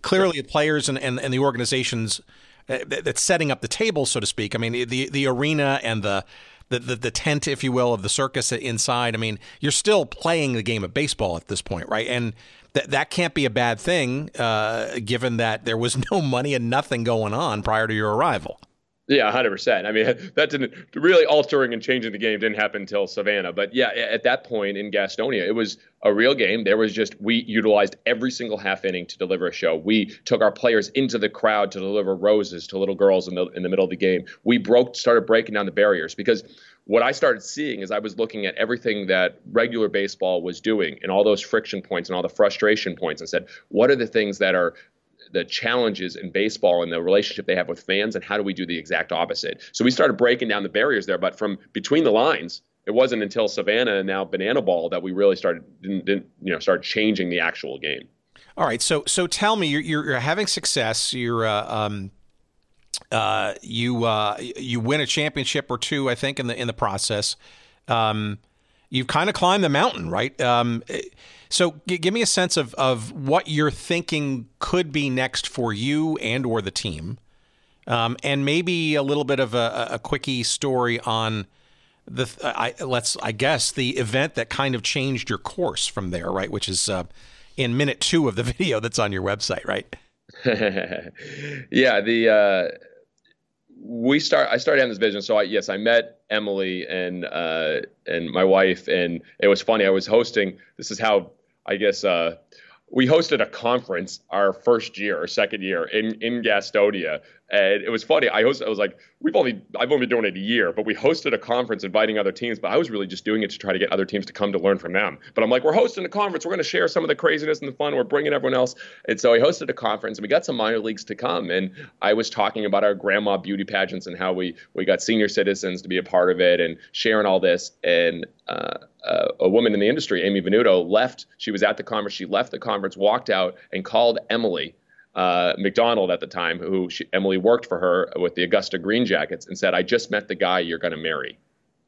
clearly the players and, and, and the organizations uh, that's setting up the table, so to speak. I mean, the the arena and the, the the, the tent, if you will, of the circus inside. I mean, you're still playing the game of baseball at this point, right? And that that can't be a bad thing, uh, given that there was [LAUGHS] no money and nothing going on prior to your arrival. Yeah, hundred percent. I mean, [LAUGHS] that didn't really altering and changing the game didn't happen until Savannah. But yeah, at that point in Gastonia, it was a real game. There was just we utilized every single half inning to deliver a show. We took our players into the crowd to deliver roses to little girls in the in the middle of the game. We broke started breaking down the barriers because what I started seeing is I was looking at everything that regular baseball was doing and all those friction points and all the frustration points and said, what are the things that are the challenges in baseball and the relationship they have with fans and how do we do the exact opposite. So we started breaking down the barriers there but from between the lines it wasn't until savannah and now banana ball that we really started didn't, didn't you know start changing the actual game. All right. So so tell me you're, you're having success. You're uh, um, uh, you uh, you win a championship or two i think in the in the process. Um, you've kind of climbed the mountain right? Um, so g- give me a sense of, of what you're thinking could be next for you and or the team, um, and maybe a little bit of a, a quickie story on the I, let's I guess the event that kind of changed your course from there, right? Which is uh, in minute two of the [LAUGHS] video that's on your website, right? [LAUGHS] yeah, the uh, we start. I started having this vision. So I, yes, I met Emily and uh, and my wife, and it was funny. I was hosting. This is how I guess uh, we hosted a conference our first year or second year in in Gastonia, and it was funny. I. I was like, we've only I've only been doing it a year, but we hosted a conference inviting other teams. But I was really just doing it to try to get other teams to come to learn from them. But I'm like, we're hosting a conference. We're going to share some of the craziness and the fun. We're bringing everyone else. And so I hosted a conference, and we got some minor leagues to come. And I was talking about our grandma beauty pageants and how we we got senior citizens to be a part of it and sharing all this. And uh, uh, a woman in the industry, Amy Venuto, left. She was at the conference. She left the conference, walked out, and called Emily uh, McDonald at the time, who she, Emily worked for her with the Augusta Green Jackets, and said, "I just met the guy you're going to marry."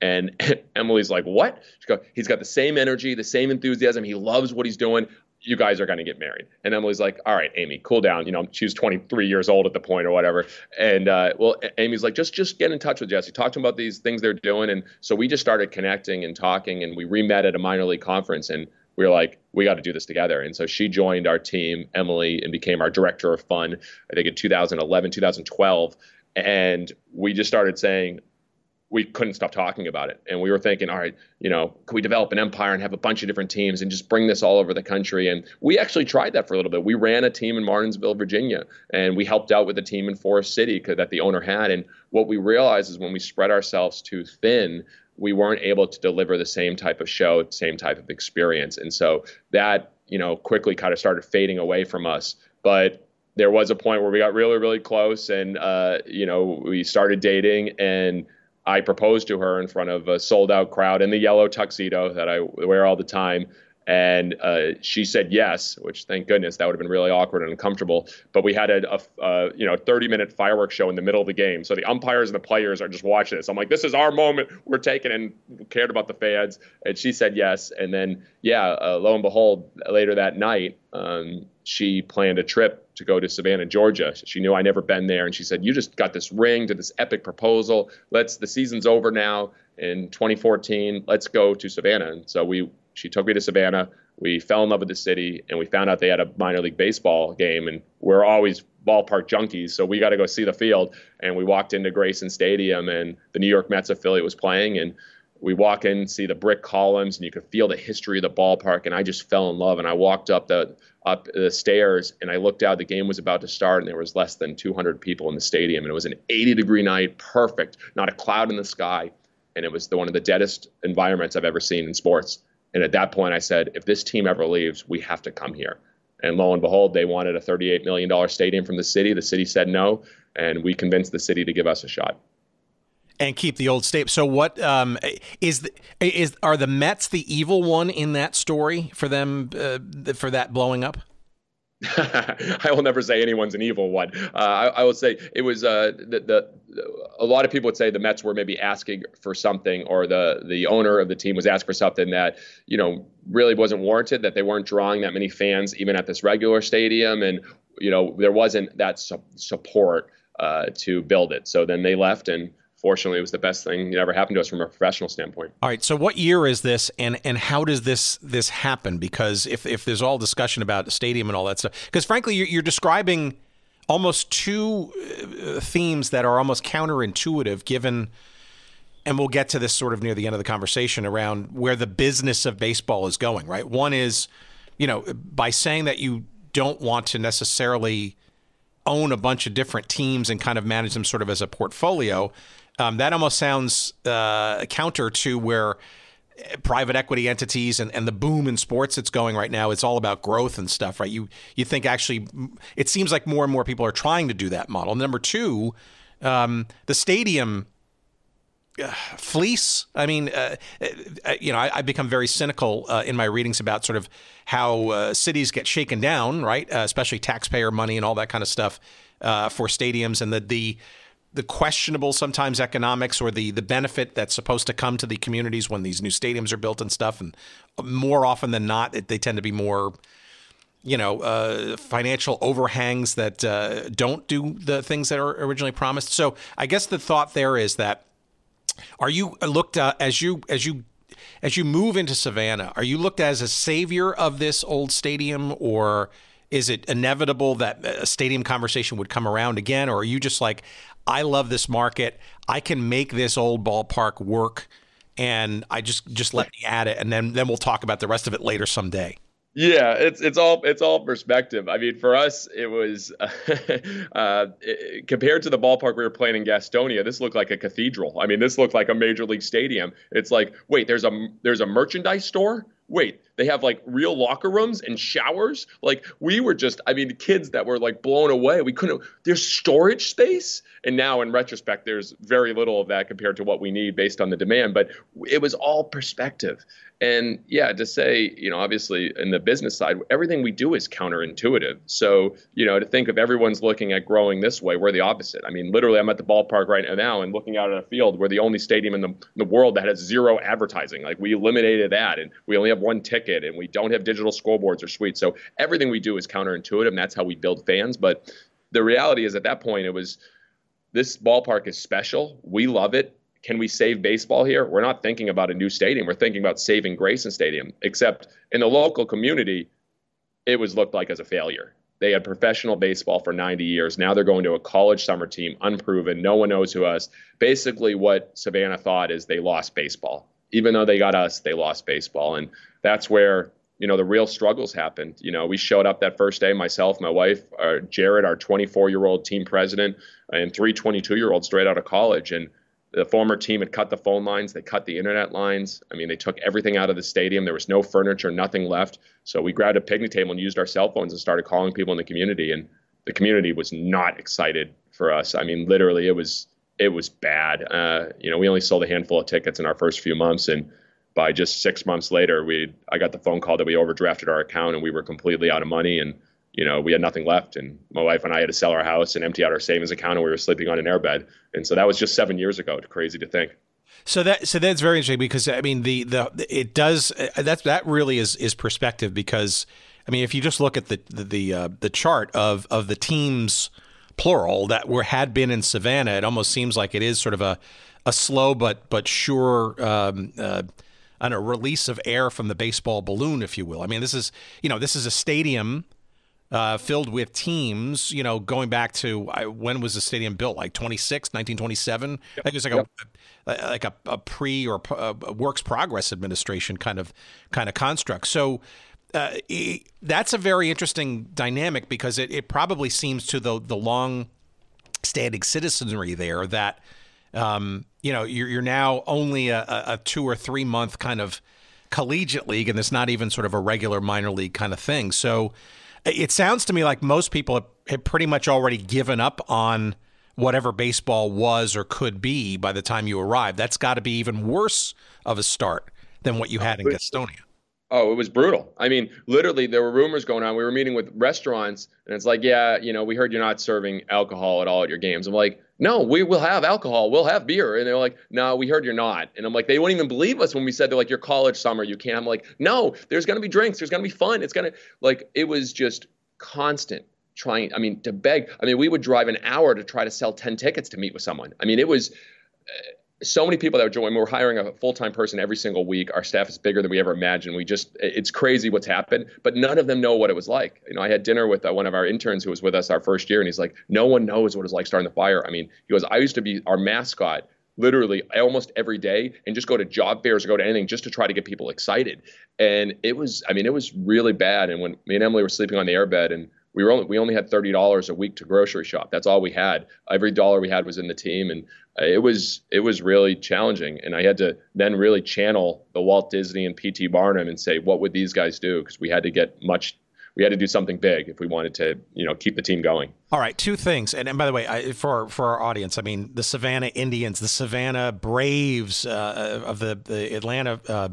And [LAUGHS] Emily's like, "What?" She goes, "He's got the same energy, the same enthusiasm. He loves what he's doing. You guys are going to get married." And Emily's like, "All right, Amy, cool down. You know, she was 23 years old at the point or whatever." And uh, well, Amy's like, "Just just get in touch with Jesse. Talk to him about these things they're doing." And so we just started connecting and talking, and we re-met at a minor league conference, and we were like, we got to do this together. And so she joined our team, Emily, and became our director of fun, I think in 2011, 2012. And we just started saying, we couldn't stop talking about it. And we were thinking, all right, you know, could we develop an empire and have a bunch of different teams and just bring this all over the country? And we actually tried that for a little bit. We ran a team in Martinsville, Virginia, and we helped out with a team in Forest City that the owner had. And what we realized is when we spread ourselves too thin, we weren't able to deliver the same type of show, same type of experience. And so that, you know, quickly kind of started fading away from us. But there was a point where we got really, really close and, uh, you know, we started dating and I proposed to her in front of a sold out crowd in the yellow tuxedo that I wear all the time and uh, she said yes, which thank goodness that would have been really awkward and uncomfortable. But we had a, a, a, you know 30 minute fireworks show in the middle of the game, so the umpires and the players are just watching this. I'm like, this is our moment. We're taking and cared about the fans, and she said yes. And then yeah, uh, lo and behold, later that night, um, she planned a trip to go to Savannah, Georgia. She knew I never been there, and she said, "You just got this ring to this epic proposal. Let's the season's over now." In 2014, let's go to Savannah. And so we she took me to Savannah. We fell in love with the city, and we found out they had a minor league baseball game, and we're always ballpark junkies, so we got to go see the field. And we walked into Grayson Stadium, and the New York Mets affiliate was playing, and we walk in, see the brick columns, and you could feel the history of the ballpark. And I just fell in love. And I walked up the up the stairs, and I looked out. The game was about to start, and there was less than 200 people in the stadium. And it was an 80 degree night, perfect, not a cloud in the sky, and it was the, one of the deadest environments I've ever seen in sports. And at that point, I said, if this team ever leaves, we have to come here. And lo and behold, they wanted a $38 million stadium from the city. The city said no, and we convinced the city to give us a shot. And keep the old state. So, what um, is the, is are the Mets the evil one in that story for them uh, for that blowing up? [LAUGHS] I will never say anyone's an evil one. Uh, I, I, will say it was uh, the, the, a lot of people would say the Mets were maybe asking for something, or the the owner of the team was asking for something that you know really wasn't warranted. That they weren't drawing that many fans even at this regular stadium, and you know there wasn't that su- support uh, to build it. So then they left and fortunately, it was the best thing that ever happened to us from a professional standpoint. All right. So, what year is this, and and how does this this happen? Because if if there's all discussion about stadium and all that stuff, because frankly, you're, you're describing almost two uh, themes that are almost counterintuitive, given. And we'll get to this sort of near the end of the conversation around where the business of baseball is going. Right. One is, you know, by saying that you don't want to necessarily own a bunch of different teams and kind of manage them sort of as a portfolio um, that almost sounds uh, counter to where private equity entities and, and the boom in sports that's going right now it's all about growth and stuff right? You you think actually it seems like more and more people are trying to do that model. Number two um, the stadium uh, fleece i mean uh, uh, you know I, have become very cynical uh, in my readings about sort of how uh, cities get shaken down right? Uh, especially taxpayer money and all that kind of stuff for stadiums and the the the questionable sometimes economics or the the benefit that's supposed to come to the communities when these new stadiums are built and stuff. And more often than not, they tend to be more you know, uh, financial overhangs that uh, don't do the things that are originally promised. So I guess the thought there is that are you looked uh, as you as you as you move into Savannah, are you looked as a savior of this old stadium, or is it inevitable that a stadium conversation would come around again, or are you just like I love this market. I can make this old ballpark work, and I just just let me add it, and then then we'll talk about the rest of it later someday. Yeah, it's it's all it's all perspective. I mean, for us, it was [LAUGHS] uh, it, compared to the ballpark we were playing in Gastonia. This looked like a cathedral. I mean, this looked like a major league stadium. It's like, wait, there's a there's a merchandise store wait, they have like real locker rooms and showers. Like we were just, I mean, the kids that were like blown away. We couldn't, there's storage space. And now in retrospect, there's very little of that compared to what we need based on the demand. But it was all perspective. And yeah, to say, you know, obviously in the business side, everything we do is counterintuitive. So, you know, to think of everyone's looking at growing this way, we're the opposite. I mean, literally, I'm at the ballpark right now and looking out at a field. We're the only stadium in the, in the world that has zero advertising. Like we eliminated that and we only have one ticket and we don't have digital scoreboards or suites. So everything we do is counterintuitive and that's how we build fans. But the reality is at that point, it was this ballpark is special. We love it can we save baseball here? We're not thinking about a new stadium. We're thinking about saving Grayson Stadium. Except in the local community, it was looked like as a failure. They had professional baseball for 90 years. Now they're going to a college summer team, unproven. No one knows who us. Basically, what Savannah thought is they lost baseball. Even though they got us, they lost baseball. And that's where you know the real struggles happened. You know, we showed up that first day, myself, my wife, uh, Jared, our 24 year old team president, and three 22 year olds straight out of college, and the former team had cut the phone lines, they cut the internet lines. I mean, they took everything out of the stadium. There was no furniture, nothing left. So we grabbed a picnic table and used our cell phones and started calling people in the community. And the community was not excited for us. I mean, literally, it was it was bad. Uh, you know, we only sold a handful of tickets in our first few months, and by just six months later, we I got the phone call that we overdrafted our account and we were completely out of money and you know, we had nothing left. And my wife and I had to sell our house and empty out our savings account, and we were sleeping on an airbed. And so that was just seven years ago. It's crazy to think. So that so that's very interesting because I mean the the it does uh, that that really is is perspective because I mean if you just look at the the the, uh, the chart of of the teams plural that were had been in Savannah, it almost seems like it is sort of a a slow but but sure. Um, uh, on a release of air from the baseball balloon, if you will. I mean, this is you know this is a stadium uh, filled with teams, you know, going back to when was the stadium built? Like 26, 1927? Yep. I think it was like yep. a, like a, a pre or a works progress administration kind of kind of construct. So uh, that's a very interesting dynamic because it, it probably seems to the the long standing citizenry there that um, you know you're, you're now only a, a two or three month kind of collegiate league and it's not even sort of a regular minor league kind of thing. So it sounds to me like most people have pretty much already given up on whatever baseball was or could be by the time you arrived. That's got to be even worse of a start than what you had in Gastonia. Oh, it was brutal. I mean, literally, there were rumors going on. We were meeting with restaurants, and it's like, yeah, you know, we heard you're not serving alcohol at all at your games. I'm like, no, we will have alcohol. We'll have beer. And they're like, no, we heard you're not. And I'm like, they wouldn't even believe us when we said they're like, your college summer, you can't. I'm like, no, there's going to be drinks. There's going to be fun. It's going to, like, it was just constant trying. I mean, to beg. I mean, we would drive an hour to try to sell 10 tickets to meet with someone. I mean, it was. Eh, So many people that would join. We're hiring a full time person every single week. Our staff is bigger than we ever imagined. We just, it's crazy what's happened, but none of them know what it was like. You know, I had dinner with uh, one of our interns who was with us our first year, and he's like, no one knows what it's like starting the fire. I mean, he goes, I used to be our mascot literally almost every day and just go to job fairs or go to anything just to try to get people excited. And it was, I mean, it was really bad. And when me and Emily were sleeping on the airbed and we were only we only had thirty dollars a week to grocery shop. That's all we had. Every dollar we had was in the team, and it was it was really challenging. And I had to then really channel the Walt Disney and P.T. Barnum and say, what would these guys do? Because we had to get much. We had to do something big if we wanted to, you know, keep the team going. All right, two things, and, and by the way, I, for for our audience, I mean the Savannah Indians, the Savannah Braves uh, of the the Atlanta. Uh,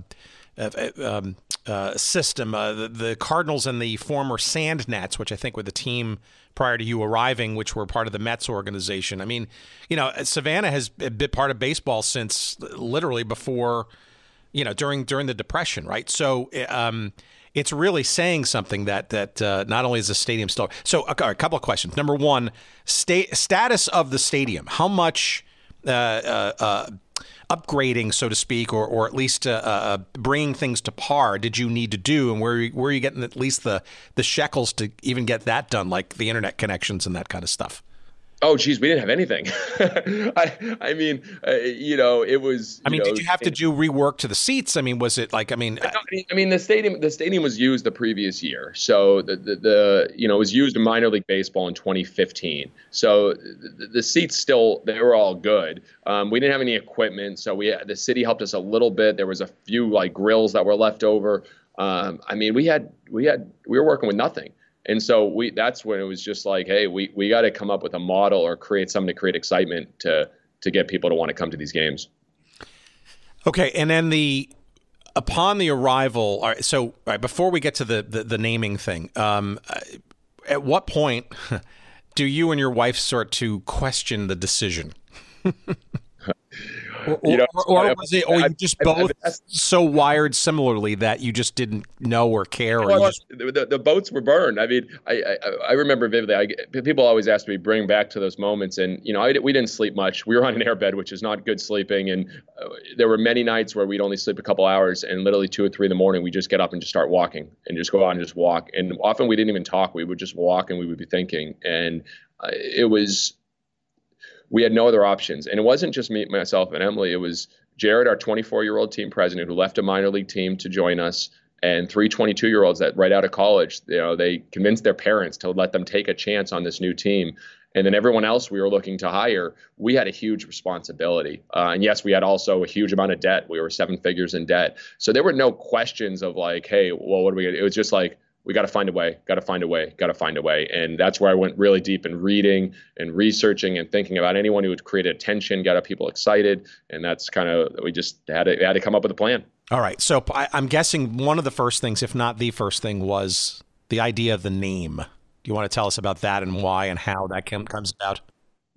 um, uh, system. Uh, the, the, Cardinals and the former Sand Gnats, which I think were the team prior to you arriving, which were part of the Mets organization. I mean, you know, Savannah has been part of baseball since literally before, you know, during during the Depression, right? So. Um, it's really saying something that that uh, not only is the stadium still. So, okay, a couple of questions. Number one, state status of the stadium. How much uh, uh, uh upgrading, so to speak, or, or at least uh, uh, bringing things to par did you need to do, and where where are you getting at least the the shekels to even get that done, like the internet connections and that kind of stuff? Oh, geez, we didn't have anything. [LAUGHS] I, I mean, uh, you know, it was. I mean, know, did you have to do rework to the seats? I mean, was it like? I mean, I mean, I mean, the stadium, the stadium was used the previous year, so the, the, the you know, it was used in minor league baseball in 2015. So the, the seats still, they were all good. Um, we didn't have any equipment, so we the city helped us a little bit. There was a few like grills that were left over. Um, I mean, we had we had we were working with nothing. And so we that's when it was just like, hey, we we got to come up with a model or create something to create excitement to to get people to want to come to these games. Okay, and then the upon the arrival. All right, so all right, before we get to the the, the naming thing, um, at what point [LAUGHS] do you and your wife start to question the decision? [LAUGHS] Or, you know, or, or was it, or you just both so wired similarly that you just didn't know or care? Or well, just... the, the boats were burned. I mean, I, I, I remember vividly. I, people always ask me bring back to those moments, and you know, I, we didn't sleep much. We were on an airbed, which is not good sleeping, and uh, there were many nights where we'd only sleep a couple hours, and literally two or three in the morning, we just get up and just start walking, and just go out and just walk. And often we didn't even talk. We would just walk, and we would be thinking, and uh, it was we had no other options. And it wasn't just me, myself, and Emily. It was Jared, our 24 year old team president, who left a minor league team to join us. and three 22 year olds that right out of college, you know, they convinced their parents to let them take a chance on this new team. And then everyone else we were looking to hire, we had a huge responsibility. Uh, and yes, we had also a huge amount of debt. We were seven figures in debt. So there were no questions of like, hey, well, what are we going to do? It was just like, we got to find a way, got to find a way, got to find a way. And that's where I went really deep in reading and researching and thinking about anyone who would create attention, get people excited. And that's kind of, we just had to, had to come up with a plan. All right. So I, I'm guessing one of the first things, if not the first thing, was the idea of the name. Do you want to tell us about that and why and how that came, comes about?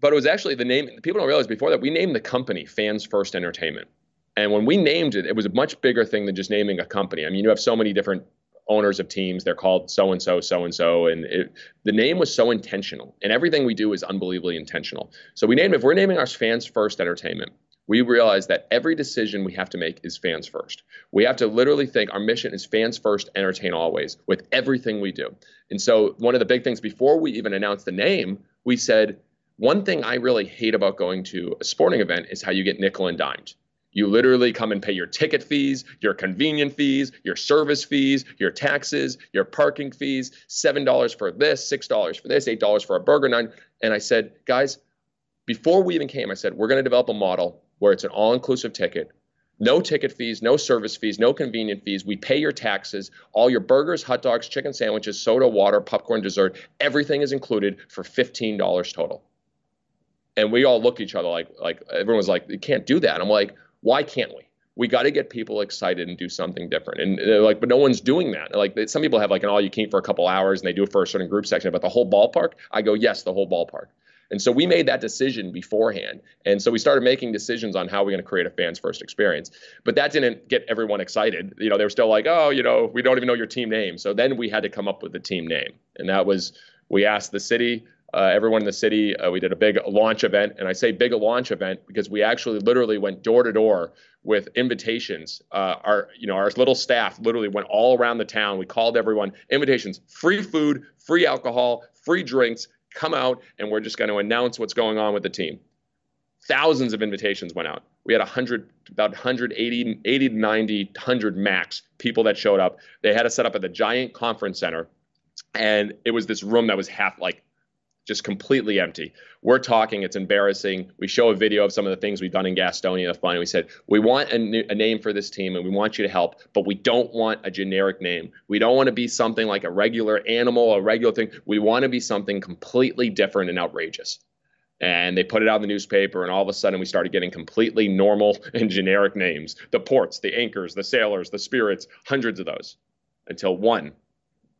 But it was actually the name, people don't realize before that we named the company Fans First Entertainment. And when we named it, it was a much bigger thing than just naming a company. I mean, you have so many different owners of teams. They're called so and so, so and so, and the name was so intentional. And everything we do is unbelievably intentional. So we named if we're naming our fans first entertainment. We realize that every decision we have to make is fans first. We have to literally think our mission is fans first, entertain always with everything we do. And so, one of the big things before we even announced the name, we said, one thing I really hate about going to a sporting event is how you get nickel and dimed. You literally come and pay your ticket fees, your convenience fees, your service fees, your taxes, your parking fees, $7 for this, $6 for this, $8 for a burger nine. And I said, guys, before we even came, I said, we're going to develop a model where it's an all inclusive ticket. No ticket fees, no service fees, no convenient fees. We pay your taxes. All your burgers, hot dogs, chicken sandwiches, soda, water, popcorn, dessert, everything is included for $15 total. And we all looked at each other like, like everyone was like, you can't do that. I'm like, why can't we? We got to get people excited and do something different. And they're like, but no one's doing that. Like some people have like an all you can eat for a couple hours and they do it for a certain group section, but the whole ballpark, I go, yes, the whole ballpark. And so we made that decision beforehand. And so we started making decisions on how we're going to create a fans first experience. But that didn't get everyone excited. You know, they were still like, oh, you know, we don't even know your team name. So then we had to come up with the team name. And that was, we asked the city, uh, everyone in the city. Uh, we did a big launch event, and I say big launch event because we actually literally went door to door with invitations. Uh, our you know our little staff literally went all around the town. We called everyone invitations, free food, free alcohol, free drinks. Come out, and we're just going to announce what's going on with the team. Thousands of invitations went out. We had 100, about 180, 80 to 90, 100 max people that showed up. They had us set up at the giant conference center, and it was this room that was half like just completely empty. We're talking, it's embarrassing. We show a video of some of the things we've done in Gastonia, the fun. We said, we want a, a, name for this team and we want you to help, but we don't want a generic name. We don't want to be something like a regular animal, a regular thing. We want to be something completely different and outrageous. And they put it out in the newspaper, and all of a sudden we started getting completely normal [LAUGHS] and generic names the ports, the anchors, the sailors, the spirits, hundreds of those. Until one,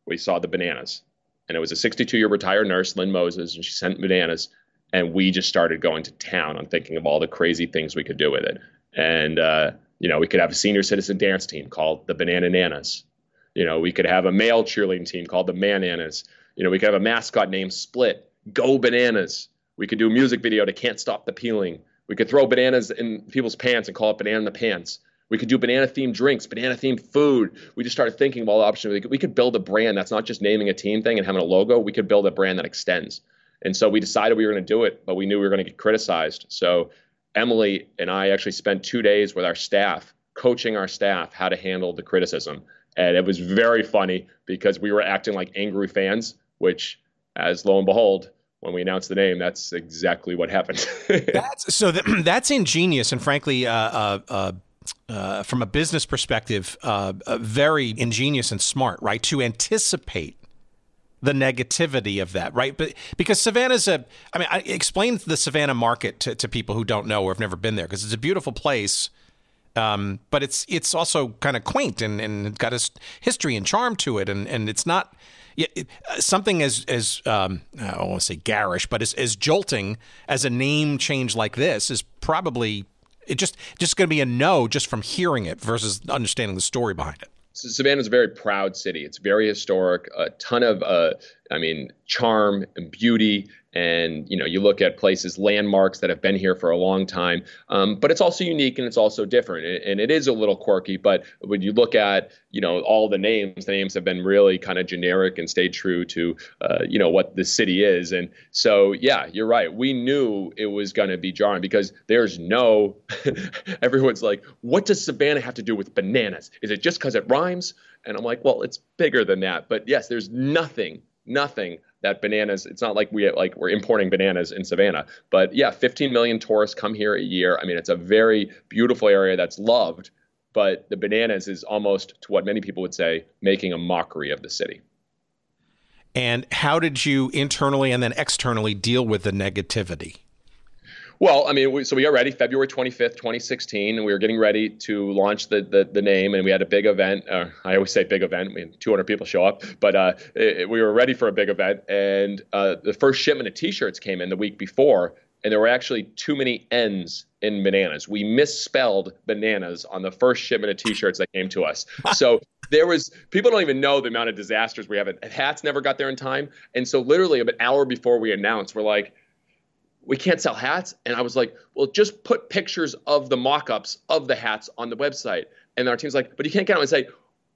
we saw the bananas and it was a 62 year retired nurse, Lynn Moses, and she sent bananas. And we just started going to town on thinking of all the crazy things we could do with it. And, uh, you know, we could have a senior citizen dance team called the Banana Nanas. You know, we could have a male cheerleading team called the Mananas. You know, we could have a mascot named Split, Go Bananas. We could do a music video to Can't Stop the Peeling. We could throw bananas in people's pants and call it Banana in the Pants. We could do banana themed drinks, banana themed food. We just started thinking of all the options. We could, build a brand that's not just naming a team thing and having a logo. We could build a brand that extends. And so we decided we were going to do it, but we knew we were going to get criticized. So Emily and I actually spent two days with our staff, coaching our staff how to handle the criticism. And it was very funny because we were acting like angry fans, which, as lo and behold, when we announced the name, that's exactly what happened. [LAUGHS] that's so that, [CLEARS THROAT] that's ingenious and frankly, uh, uh, uh, from a business perspective, uh, uh, very ingenious and smart, right? To anticipate the negativity of that, right? But because Savannah's a, I mean, I explain the Savannah market to, to people who don't know or have never been there because it's a beautiful place. Um, but it's it's also kind of quaint and, and got a history and charm to it, and, and it's not it, uh, something as as um, I don't want to say garish, but as, as jolting as a name change like this is probably it just just going to be a no just from hearing it versus understanding the story behind it. Savannah is a very proud city. It's very historic. A ton of uh, I mean, charm and beauty and you know you look at places landmarks that have been here for a long time um, but it's also unique and it's also different and it is a little quirky but when you look at you know all the names the names have been really kind of generic and stayed true to uh, you know what the city is and so yeah you're right. We knew it was going to be jarring because there's no [LAUGHS] everyone's like what does savannah have to do with bananas? Is it just because it rhymes? And i'm like well it's bigger than that. But yes there's nothing nothing that bananas it's not like we like we're importing bananas in savannah but yeah 15 million tourists come here a year. I mean it's a very beautiful area that's loved but the bananas is almost to what many people would say making a mockery of the city. And how did you internally and then externally deal with the negativity well, I mean, we, so we got ready February 25th, 2016, and we were getting ready to launch the the, the name, and we had a big event. Uh, I always say big event. I mean, 200 people show up, but uh, it, we were ready for a big event, and uh, the first shipment of T-shirts came in the week before, and there were actually too many N's in bananas. We misspelled bananas on the first shipment of T-shirts that came to us. [LAUGHS] So there was people don't even know the amount of disasters we have. Hats never got there in time, and so literally an hour before we announced, we're like we can't sell hats. And I was like, well, just put pictures of the mock ups of the hats on the website. And our team's like, but you can't get on and say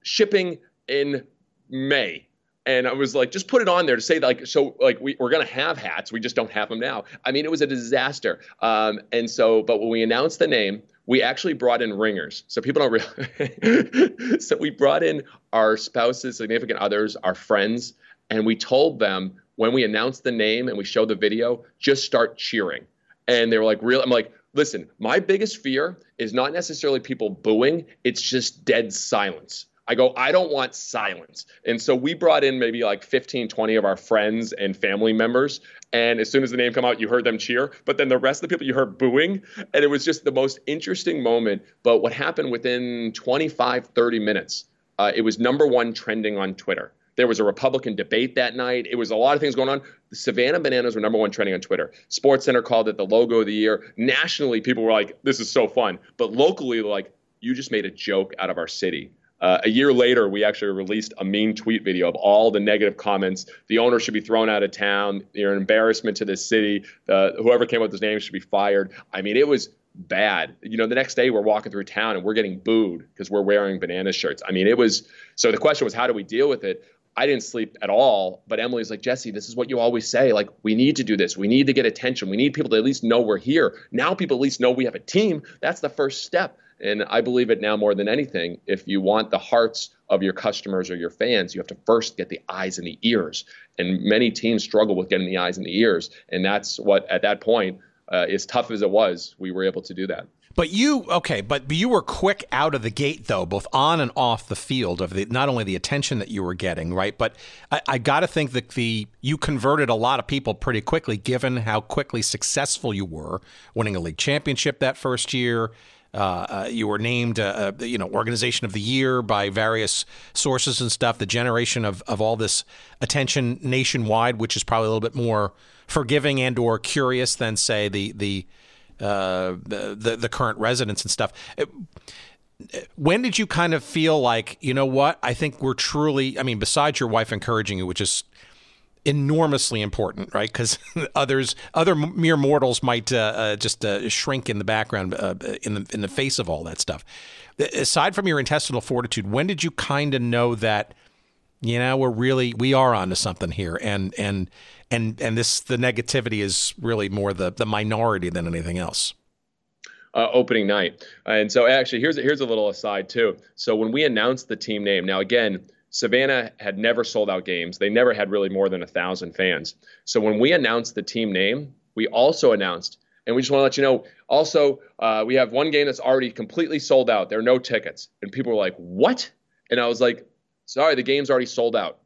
shipping in May. And I was like, just put it on there to say like, so like we, we're gonna have hats, we just don't have them now. I mean, it was a disaster. Um, and so, but when we announced the name, we actually brought in ringers. So people don't realize. [LAUGHS] so we brought in our spouses, significant others, our friends, and we told them when we announced the name and we showed the video, just start cheering. And they were like, real. I'm like, listen, my biggest fear is not necessarily people booing, it's just dead silence. I go, I don't want silence. And so we brought in maybe like 15, 20 of our friends and family members. And as soon as the name come out, you heard them cheer. But then the rest of the people you heard booing. And it was just the most interesting moment. But what happened within 25, 30 minutes, uh, it was number one trending on Twitter. There was a Republican debate that night. It was a lot of things going on. The Savannah Bananas were number one trending on Twitter. Sports Center called it the logo of the year. Nationally, people were like, "This is so fun," but locally, like, "You just made a joke out of our city." Uh, a year later, we actually released a mean tweet video of all the negative comments. The owner should be thrown out of town. You're an embarrassment to this city. Uh, whoever came up with this name should be fired. I mean, it was bad. You know, the next day we're walking through town and we're getting booed because we're wearing banana shirts. I mean, it was so the question was, how do we deal with it? I didn't sleep at all. But Emily's like, Jesse, this is what you always say. Like, we need to do this. We need to get attention. We need people to at least know we're here. Now people at least know we have a team. That's the first step. And I believe it now more than anything. If you want the hearts of your customers or your fans, you have to first get the eyes and the ears. And many teams struggle with getting the eyes and the ears. And that's what, at that point, uh, as tough as it was, we were able to do that. But you okay, but you were quick out of the gate though, both on and off the field of the not only the attention that you were getting, right? But I, I got to think that the you converted a lot of people pretty quickly, given how quickly successful you were, winning a league championship that first year. Uh, uh, you were named, uh, uh you know, organization of the year by various sources and stuff. The generation of, of all this attention nationwide, which is probably a little bit more forgiving and or curious than say the the uh, the, the, current residents and stuff. when did you kind of feel like you know what? I think we're truly. I mean, besides your wife encouraging you, which is enormously important, right? Because [LAUGHS] others, other mere mortals might uh, uh, just uh, shrink in the background uh, in the in the face of all that stuff. Aside from your intestinal fortitude, when did you kind of know that? You know, we're really we are onto something here, and and and and this the negativity is really more the the minority than anything else. Uh, opening night, and so actually here's here's a little aside too. So when we announced the team name, now again. Savannah had never sold out games. They never had really more than a thousand fans. So when we announced the team name, we also announced, and we just want to let you know. Also, uh, we have one game that's already completely sold out. There are no tickets, and people were like, "What?" And I was like, "Sorry, the game's already sold out."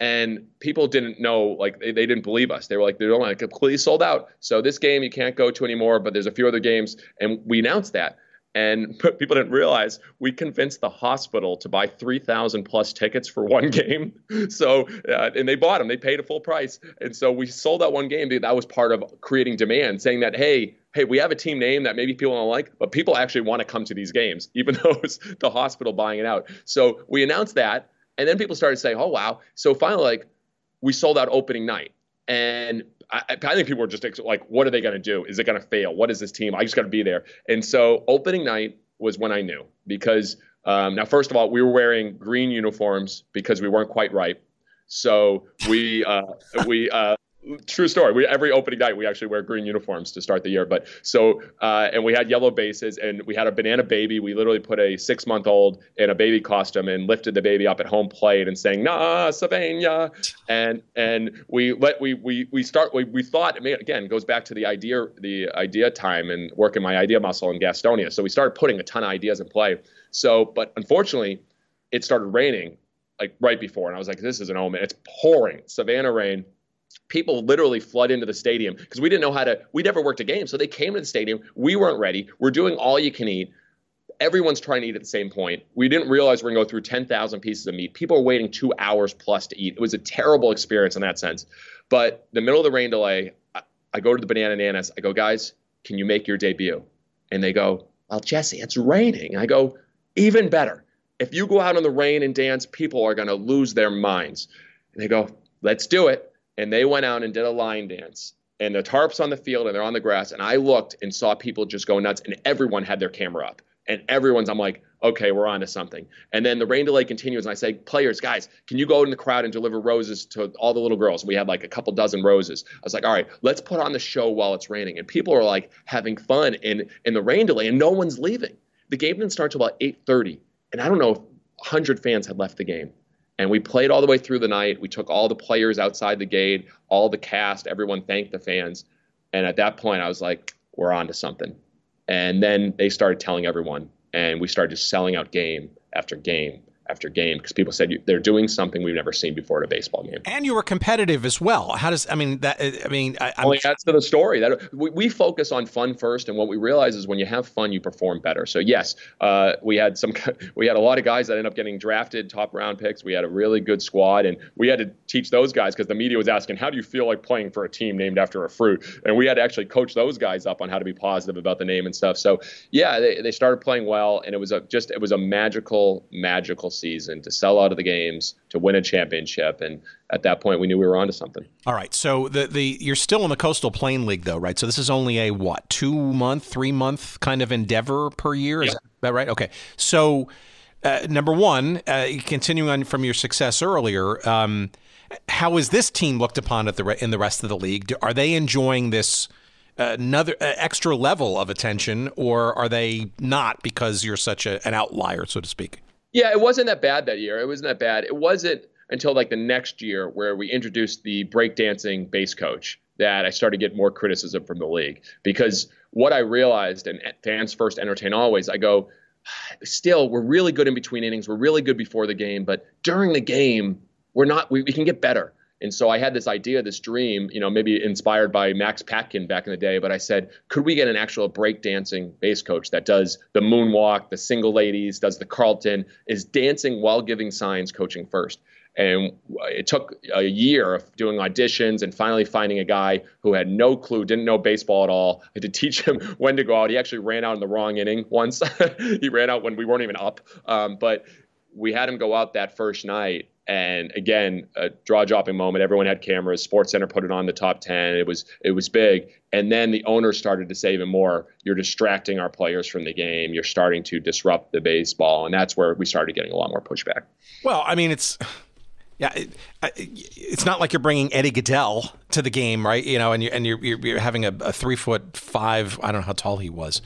And people didn't know like they, they didn't believe us. They were like they're only completely sold out. So this game you can't go to anymore but there's a few other games and we announced that. And [LAUGHS] people didn't realize we convinced the hospital to buy 3000 plus tickets for one [LAUGHS] game. So uh, and they bought them they paid a full price. And so we sold out one game that was part of creating demand saying that hey hey, we have a team name that maybe people don't like, but people actually want to come to these games, even [LAUGHS] though it's the hospital buying it out. So we announced that, and then people started saying, oh, wow. So finally, like, we sold out opening night. And I, I think people were just like, what are they going to do? Is it going to fail? What is this team? I just got to be there. And so opening night was when I knew because um, now, first of all, we were wearing green uniforms because we weren't quite right. So we uh, we uh, true story. We every opening night we actually wear green uniforms to start the year. But so uh, and we had yellow bases and we had a banana baby. We literally put a six month old in a baby costume and lifted the baby up at home plate and saying "Na Savannah," and and we let we we we start. We, we thought I mean, again goes back to the idea the idea time and working my idea muscle in Gastonia. So we started putting a ton of ideas in play. So but unfortunately, it started raining like right before, and I was like, this is an omen. It's pouring Savannah rain people literally flood into the stadium because we didn't know how to we never worked a game so they came to the stadium. We weren't ready. We're doing all you can eat. Everyone's trying to eat at the same point. We didn't realize we're going to go through 10,000 pieces of meat. People are waiting 2 hours plus to eat. It was a terrible experience in that sense. But the middle of the rain delay I, go to the banana nanas. I go guys can you make your debut? And they go well jesse it's raining. I go even better. If you go out in the rain and dance people are going to lose their minds. And they go let's do it and they went out and did a line dance and the tarps on the field and they're on the grass and i looked and saw people just go nuts and everyone had their camera up and everyone's i'm like okay we're on to something. And then the rain delay continues and i say players guys can you go in the crowd and deliver roses to all the little girls? We had like a couple dozen roses. I was like all right let's put on the show while it's raining. And people are like having fun in in the rain delay and no one's leaving. The game didn't start till about 8.30 and i don't know if 100 fans had left the game and we played all the way through the night. We took all the players outside the gate, all the cast, everyone thanked the fans. And at that point, I was like, we're on to something. And then they started telling everyone, and we started just selling out game after game after game because people said they're doing something we've never seen before at a baseball game. And you were competitive as well. How does I mean that? I mean, I, I'm, only adds to the story that we, we, focus on fun first, and what we realize is when you have fun, you perform better. So yes, uh, we had some [LAUGHS] we had a lot of guys that ended up getting drafted, top round picks. We had a really good squad, and we had to teach those guys because the media was asking, "How do you feel like playing for a team named after a fruit?" And we had to actually coach those guys up on how to be positive about the name and stuff. So yeah, they, they started playing well, and it was a just it was a magical magical season to sell out of the games to win a championship. And at that point, we knew we were onto something. All right. So the the you're still in the Coastal Plain League, though, right? So this is only a what two month, three month kind of endeavor per year. Is that right? Okay. So uh, number one, uh, continuing on from your success earlier. Um, how is this team looked upon at the re- in the rest of the league? Are they enjoying this uh, another uh, extra level of attention, or are they not because you're such a, an outlier, so to speak? Yeah, it wasn't that bad that year. It wasn't that bad. It wasn't until like the next year where we introduced the breakdancing base coach that I started to get more criticism from the league because what I realized and fans first entertain always I go ah, still we're really good in between innings we're really good before the game but during the game we're not we, we can get better and so I had this idea, this dream, you know, maybe inspired by Max Patkin back in the day. But I said, could we get an actual breakdancing base coach that does the moonwalk, the single ladies, does the Carlton, is dancing while giving signs, coaching first. And it took a year of doing auditions and finally finding a guy who had no clue, didn't know baseball at all. I had to [LAUGHS] teach him when to go out. He actually ran out in the wrong inning once. [LAUGHS] he ran out when we weren't even up. Um, but we had him go out that first night and again a draw dropping moment everyone had cameras sports center put it on the top 10 it was it was big and then the owner started to say even more you're distracting our players from the game you're starting to disrupt the baseball and that's where we started getting a lot more pushback well i mean it's yeah, it, it's not like you're bringing Eddie Gaedel to the game, right? You know, and you're and you're, you're having a, a three foot five. I don't know how tall he was.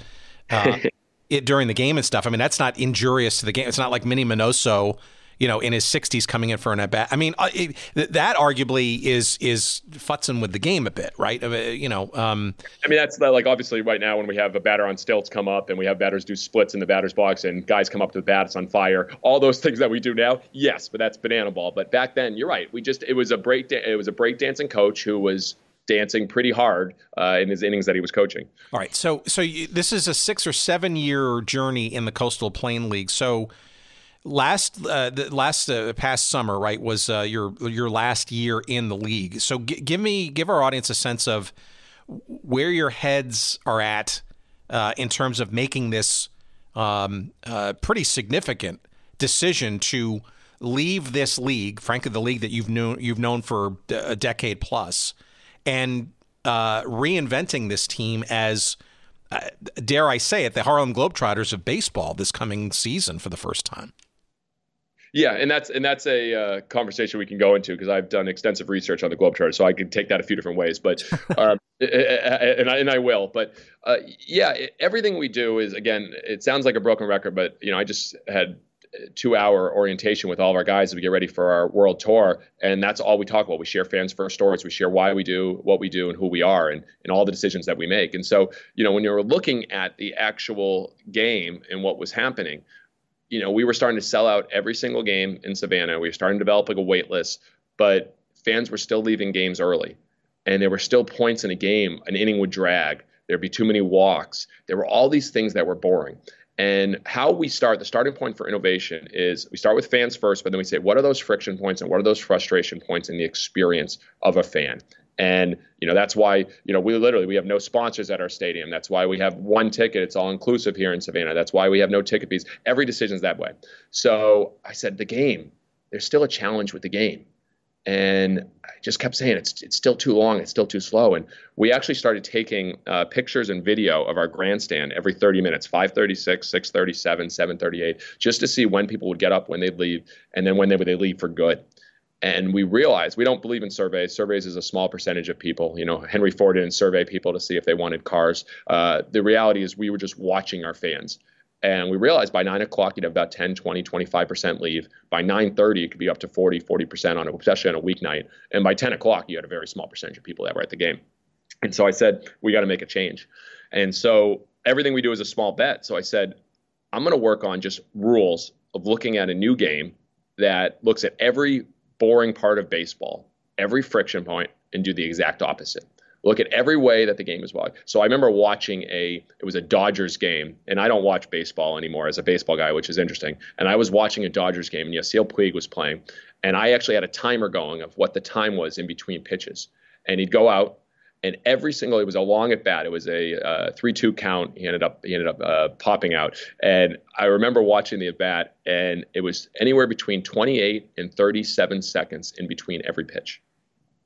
Uh, [LAUGHS] it, during the game and stuff. I mean, that's not injurious to the game. It's not like Minnie Minoso you know, in his 60s coming in for an at bat. I mean, uh, it, that arguably is is futzing with the game a bit, right? You know, um, I mean, that's like obviously right now when we have a batter on stilts come up and we have batters do splits in the batter's box and guys come up to the bat, it's on fire. All those [LAUGHS] things that we do now, yes, but that's banana ball. But back then, you're right. We just it was a break it was a breakdancing coach who was dancing pretty hard uh, in his innings that he was coaching. All right, so so you, this is a six or seven year journey in the Coastal Plain League. So last uh, last uh, past summer, right, was uh, your your last year in the league. So g- give me give our audience a sense of where your heads are at uh, in terms of making this um, uh, pretty significant decision to leave this league, frankly, the league that you've known you've known for a decade plus, and uh, reinventing this team as, dare I say it, the Harlem Globetrotters of baseball this coming season for the first time. Yeah, and that's and that's a uh, conversation we can go into because I've done extensive research on the Globetrotters, so I can take that a few different ways. But [LAUGHS] um, and I and I will. But uh, yeah, everything we do is again, it sounds like a broken record, but you know, I just had two hour orientation with all of our guys as we get ready for our world tour and that's all we talk about we share fans first stories we share why we do what we do and who we are and, and all the decisions that we make and so you know when you're looking at the actual game and what was happening you know, we were starting to sell out every single game in Savannah. We were starting to develop like a wait list, but fans were still leaving games early. And there were still points in a game, an inning would drag. There'd be too many walks. There were all these things that were boring. And how we start, the starting point for innovation is we start with fans first, but then we say, what are those friction points and what are those frustration points in the experience of a fan? And you know that's why you know we literally we have no sponsors at our stadium. That's why we have one ticket. It's all inclusive here in Savannah. That's why we have no ticket fees. Every decision is that way. So I said the game. There's still a challenge with the game, and I just kept saying it's it's still too long. It's still too slow. And we actually started taking uh, pictures and video of our grandstand every 30 minutes, 5:36, 6:37, 7:38, just to see when people would get up, when they'd leave, and then when they would they leave for good. And we realized we don't believe in surveys. Surveys is a small percentage of people. You know, Henry Ford didn't survey people to see if they wanted cars. Uh, the reality is we were just watching our fans. And we realized by 9 o'clock, you'd have about 10, 20, 25% leave. By 9.30, it could be up to 40, 40% on a, especially on a weeknight. And by 10 o'clock, you had a very small percentage of people that were at the game. And so I said, we got to make a change. And so everything we do is a small bet. So I said, I'm going to work on just rules of looking at a new game that looks at every boring part of baseball, every friction point, and do the exact opposite. Look at every way that the game is played. So I remember watching a it was a Dodgers game, and I don't watch baseball anymore as a baseball guy, which is interesting. And I was watching a Dodgers game, and Yasiel Puig was playing, and I actually had a timer going of what the time was in between pitches. And he'd go out, and every single it was a long at bat. It was a uh, three-two count. He ended up he ended up uh, popping out, and I remember watching the at bat, and it was anywhere between 28 and 37 seconds in between every pitch,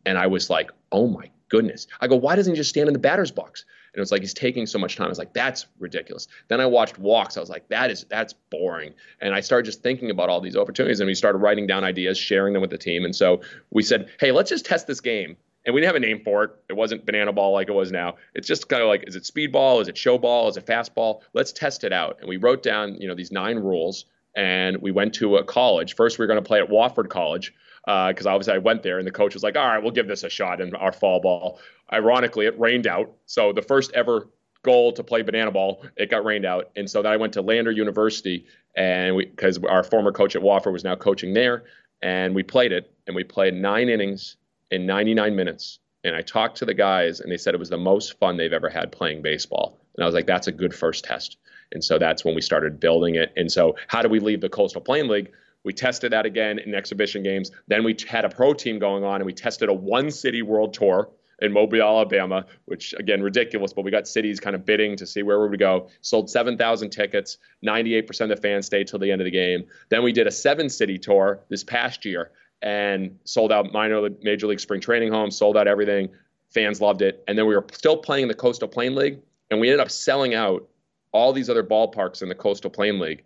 and I was like, oh my goodness! I go, why doesn't he just stand in the batter's box? And it was like he's taking so much time. I was like, that's ridiculous. Then I watched walks. I was like, that is that's boring. And I started just thinking about all these opportunities, and we started writing down ideas, sharing them with the team. And so we said, hey, let's just test this game and we didn't have a name for it. It wasn't banana ball like it was now. It's just kind of like, is it speed ball? Is it show ball? Is it fastball? Let's test it out. And we wrote down, you know, these nine rules, and we went to a college. First, we were going to play at Wofford College because uh, obviously I went there, and the coach was like, "All right, we'll give this a shot in our fall ball." Ironically, it rained out, so the first ever goal to play banana ball, it got rained out, and so then I went to Lander University, and because our former coach at Wofford was now coaching there, and we played it, and we played nine innings in 99 minutes. And I talked to the guys, and they said it was the most fun they've ever had playing baseball. And I was like, that's a good first test. And so that's when we started building it. And so, how do we leave the Coastal Plain League? We tested that again in exhibition games. Then we had a pro team going on, and we tested a one city world tour in Mobile, Alabama, which again, ridiculous, but we got cities kind of bidding to see where we would go. Sold 7,000 tickets. 98% of the fans stayed till the end of the game. Then we did a seven city tour this past year and sold out minor major league spring training homes, sold out everything. Fans loved it. And then we were still playing in the Coastal Plain League, and we ended up selling out all these other ballparks in the Coastal Plain League.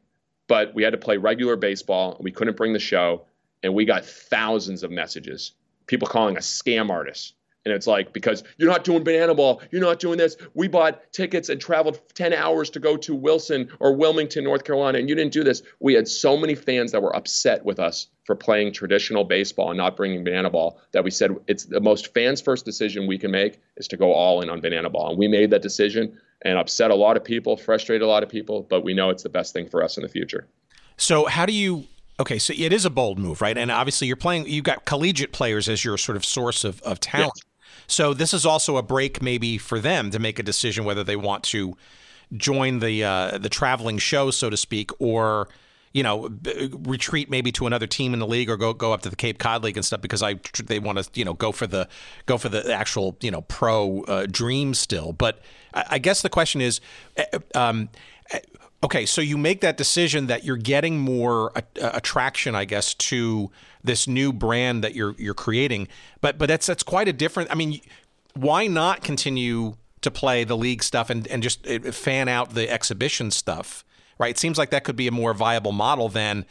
But we had to play regular baseball. We couldn't bring the show, and we got thousands of messages. People calling us scam artists and it's like, because you're not doing banana ball, you're not doing this. We bought tickets and traveled 10 hours to go to Wilson or Wilmington, North Carolina, and you didn't do this. We had so many fans that were upset with us for playing traditional baseball and not bringing banana ball that we said it's the most fans first decision we can make is to go all in on banana ball. And we made that decision and upset a lot of people, frustrated a lot of people, but we know it's the best thing for us in the future. So, how do you Okay, so it is a bold move, right? And obviously, you're playing. You've got collegiate players as your sort of source of, of talent. Yes. So this is also a break maybe for them to make a decision whether they want to join the uh, the traveling show, so to speak, or you know b- retreat maybe to another team in the league or go go up to the Cape Cod League and stuff because I they want to you know go for the go for the actual you know pro uh, dream still. But I, I guess the question is. Eh, um, Okay, so you make that decision that you're getting more attraction, I guess, to this new brand that you're you're creating. But but that's that's quite a different. I mean, why not continue to play the league stuff and and just uh, fan out the exhibition stuff? Right? It seems like that could be a more viable model than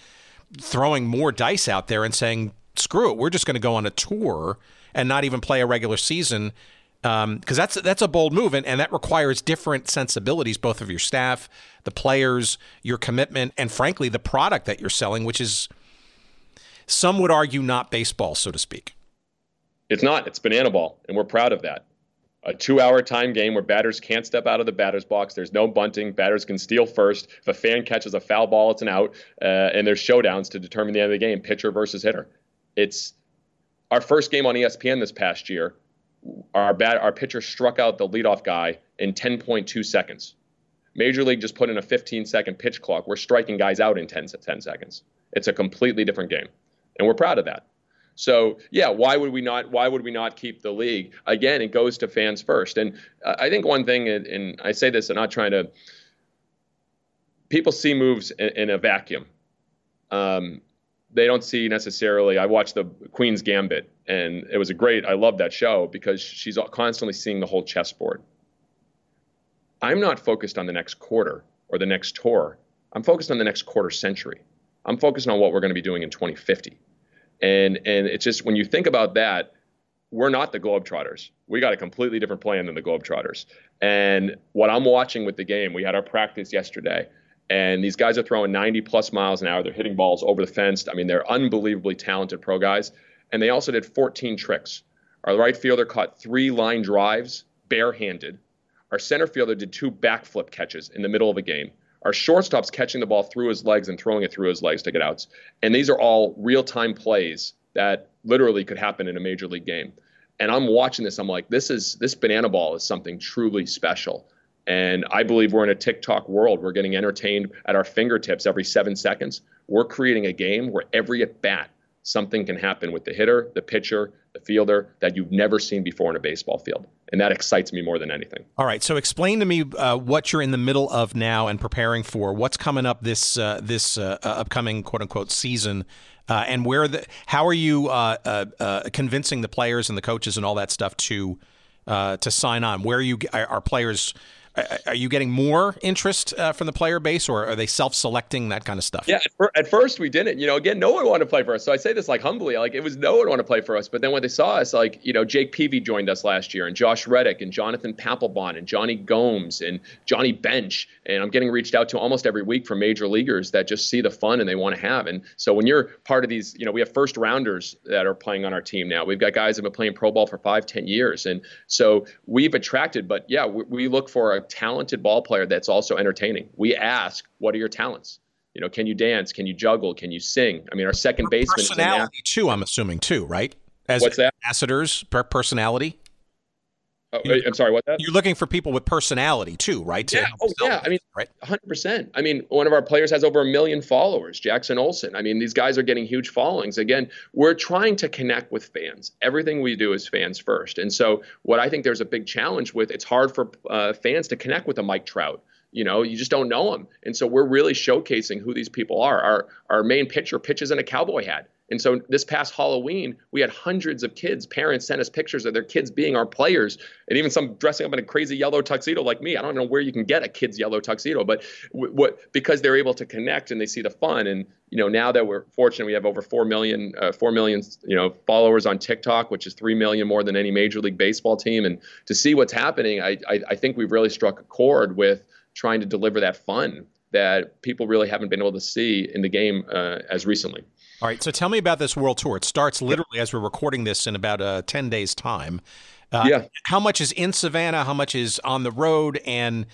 throwing more dice out there and saying, "Screw it, we're just going to go on a tour and not even play a regular season." Because um, that's that's a bold move, and, and that requires different sensibilities, both of your staff, the players, your commitment, and frankly, the product that you're selling, which is some would argue not baseball, so to speak. It's not. It's banana ball, and we're proud of that. A two-hour time game where batters can't step out of the batter's box. There's no bunting. Batters can steal first. If a fan catches a foul ball, it's an out, uh, and there's showdowns to determine the end of the game, pitcher versus hitter. It's our first game on ESPN this past year our bat our pitcher struck out the leadoff guy in 10.2 seconds. Major League just put in a 15 second pitch clock. We're striking guys out in 10, 10 seconds. It's a completely different game, and we're proud of that. So yeah, why would we not? Why would we not keep the league? Again, it goes to fans first. And I think one thing, and I say this, I'm not trying to. People see moves in, a vacuum. Um, they don't see necessarily. I watched the Queen's Gambit, and it was a great. I love that show because she's constantly seeing the whole chessboard. I'm not focused on the next quarter or the next tour. I'm focused on the next quarter century. I'm focused on what we're going to be doing in 2050. And and it's just when you think about that, we're not the Globetrotters. We got a completely different plan than the Globetrotters. And what I'm watching with the game, we had our practice yesterday and these guys are throwing 90 plus miles an hour. They're hitting balls over the fence. I mean, they're unbelievably talented pro guys. And they also did 14 tricks. Our right fielder caught three line drives barehanded. Our center fielder did two backflip catches in the middle of a game. Our shortstop's catching the ball through his legs and throwing it through his legs to get outs. And these are all real time plays that literally could happen in a major league game. And I'm watching this. I'm like, this is this banana ball is something truly special. And I believe we're in a TikTok world. We're getting entertained at our fingertips every seven seconds. We're creating a game where every at bat, something can happen with the hitter, the pitcher, the fielder that you've never seen before in a baseball field. And that excites me more than anything. All right. So explain to me uh, what you're in the middle of now and preparing for. What's coming up this uh, this uh, uh upcoming quote unquote season, uh, and where the how are you uh, convincing the players and the coaches and all that stuff to to sign on? Where are you are players are you getting more interest uh, from the player base, or are they self-selecting that kind of stuff? Yeah, at first we didn't. You know, again, no one wanted to play for us. So I say this like humbly, like it was no one wanted to play for us. But then when they saw us, like you know, Jake Peavy joined us last year, and Josh Reddick, and Jonathan Papelbon, and Jonny Gomes, and Johnny Bench, and I'm getting reached out to almost every week from major leaguers that just see the fun and they want to have. And so when you're part of these, you know, we have first rounders that are playing on our team now. We've got guys that have been playing pro ball for five, ten years, and so we've attracted. But yeah, we, we look for a talented ball player that's also entertaining. We ask, what are your talents? You know, can you dance? Can you juggle? Can you sing? I mean, our second baseman personality too. I'm assuming too, right? As What's that? Ambassadors, per personality. Oh, I'm sorry. What? That? You're looking for people with personality too, right? Yeah. Oh, yeah. I mean, right. 100. percent I mean, one of our players has over a million followers, Jackson Olson. I mean, these guys are getting huge followings. Again, we're trying to connect with fans. Everything we do is fans first. And so, what I think there's a big challenge with, it's hard for uh, fans to connect with a Mike Trout. You know, you just don't know him. And so, we're really showcasing who these people are. Our our main pitcher pitches in a cowboy hat. And so this past Halloween, we had hundreds of kids, parents sent us pictures of their kids being our players, and even some dressing up in a crazy yellow tuxedo like me. I don't know where you can get a kid's yellow tuxedo, but w- what because they're able to connect and they see the fun. And you know, now that we're fortunate, we have over four million, uh, four million, you know, followers on TikTok, which is three million more than any Major League Baseball team. And to see what's happening, I, I, I think we've really struck a chord with trying to deliver that fun that people really haven't been able to see in the game uh, as recently. All right, so tell me about this world tour. It starts literally as we're recording this in about uh, 10 days' time. Uh, yeah. How much is in Savannah? How much is on the road? And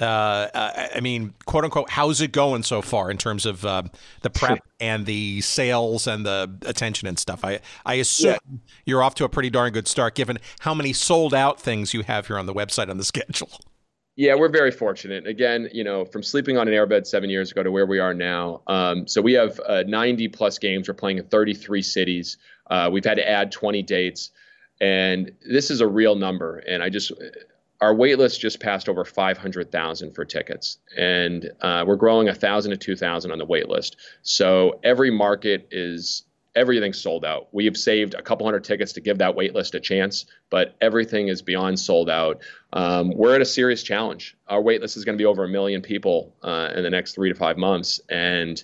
uh, I mean, quote unquote, how's it going so far in terms of uh, the prep [LAUGHS] and the sales and the attention and stuff? I, I assume yeah. you're off to a pretty darn good start given how many sold out things you have here on the website on the [LAUGHS] schedule. Yeah, we're very fortunate. Again, you know, from sleeping on an airbed seven years ago to where we are now. Um, so we have uh, 90 plus games. We're playing in 33 cities. Uh, we've had to add 20 dates, and this is a real number. And I just, our wait list just passed over 500,000 for tickets, and uh, we're growing 1,000 to 2,000 on the wait list. So every market is everything's sold out. We have saved a couple hundred tickets to give that wait list a chance, but everything is beyond sold out. Um, we're at a serious challenge. Our wait list is going to be over a million people uh, in the next three to five months, and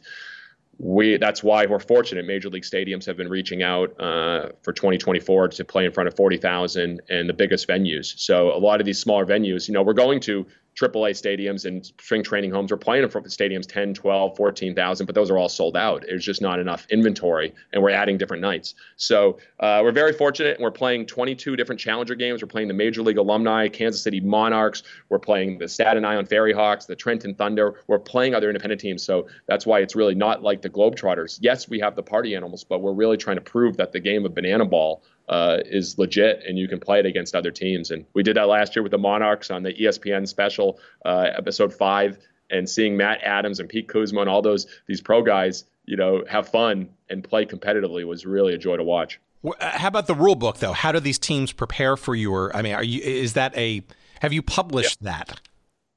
we that's why we're fortunate. Major league stadiums have been reaching out uh, for 2024 to play in front of 40,000 and the biggest venues. So a lot of these smaller venues, you know, we're going to AAA stadiums and spring training homes We're playing in front of stadiums 10, 12, 14,000, but those are all sold out. There's just not enough inventory, and we're adding different nights. So uh, we're very fortunate, and we're playing 22 different Challenger games. We're playing the Major League Alumni, Kansas City Monarchs. We're playing the Staten Island Ferry Hawks, the Trenton Thunder. We're playing other independent teams. So that's why it's really not like the Globetrotters. Yes, we have the party animals, but we're really trying to prove that the game of banana ball uh, is legit and you can play it against other teams. And we did that last year with the Monarchs on the ESPN special, uh, episode five, and seeing Matt Adams and Pete Kozma and all those these pro guys, you know, have fun and play competitively was really a joy to watch. Uh, how about the rule book though? How do these teams prepare for your? I mean, are you is that a have you published yeah. that?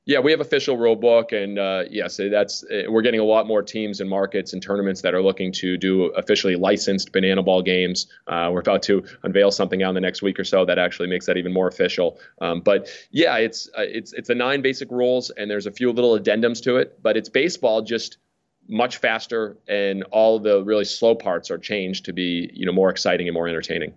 Yeah, we have official rule book, and uh, yes, that's uh, we're getting a lot more teams and markets and tournaments that are looking to do officially licensed banana ball games. Uh, we're about to unveil something out in the next week or so that actually makes that even more official. Um, but yeah, it's uh, it's it's the nine basic rules, and there's a few little addendums to it. But it's baseball just much faster, and all the really slow parts are changed to be you know more exciting and more entertaining.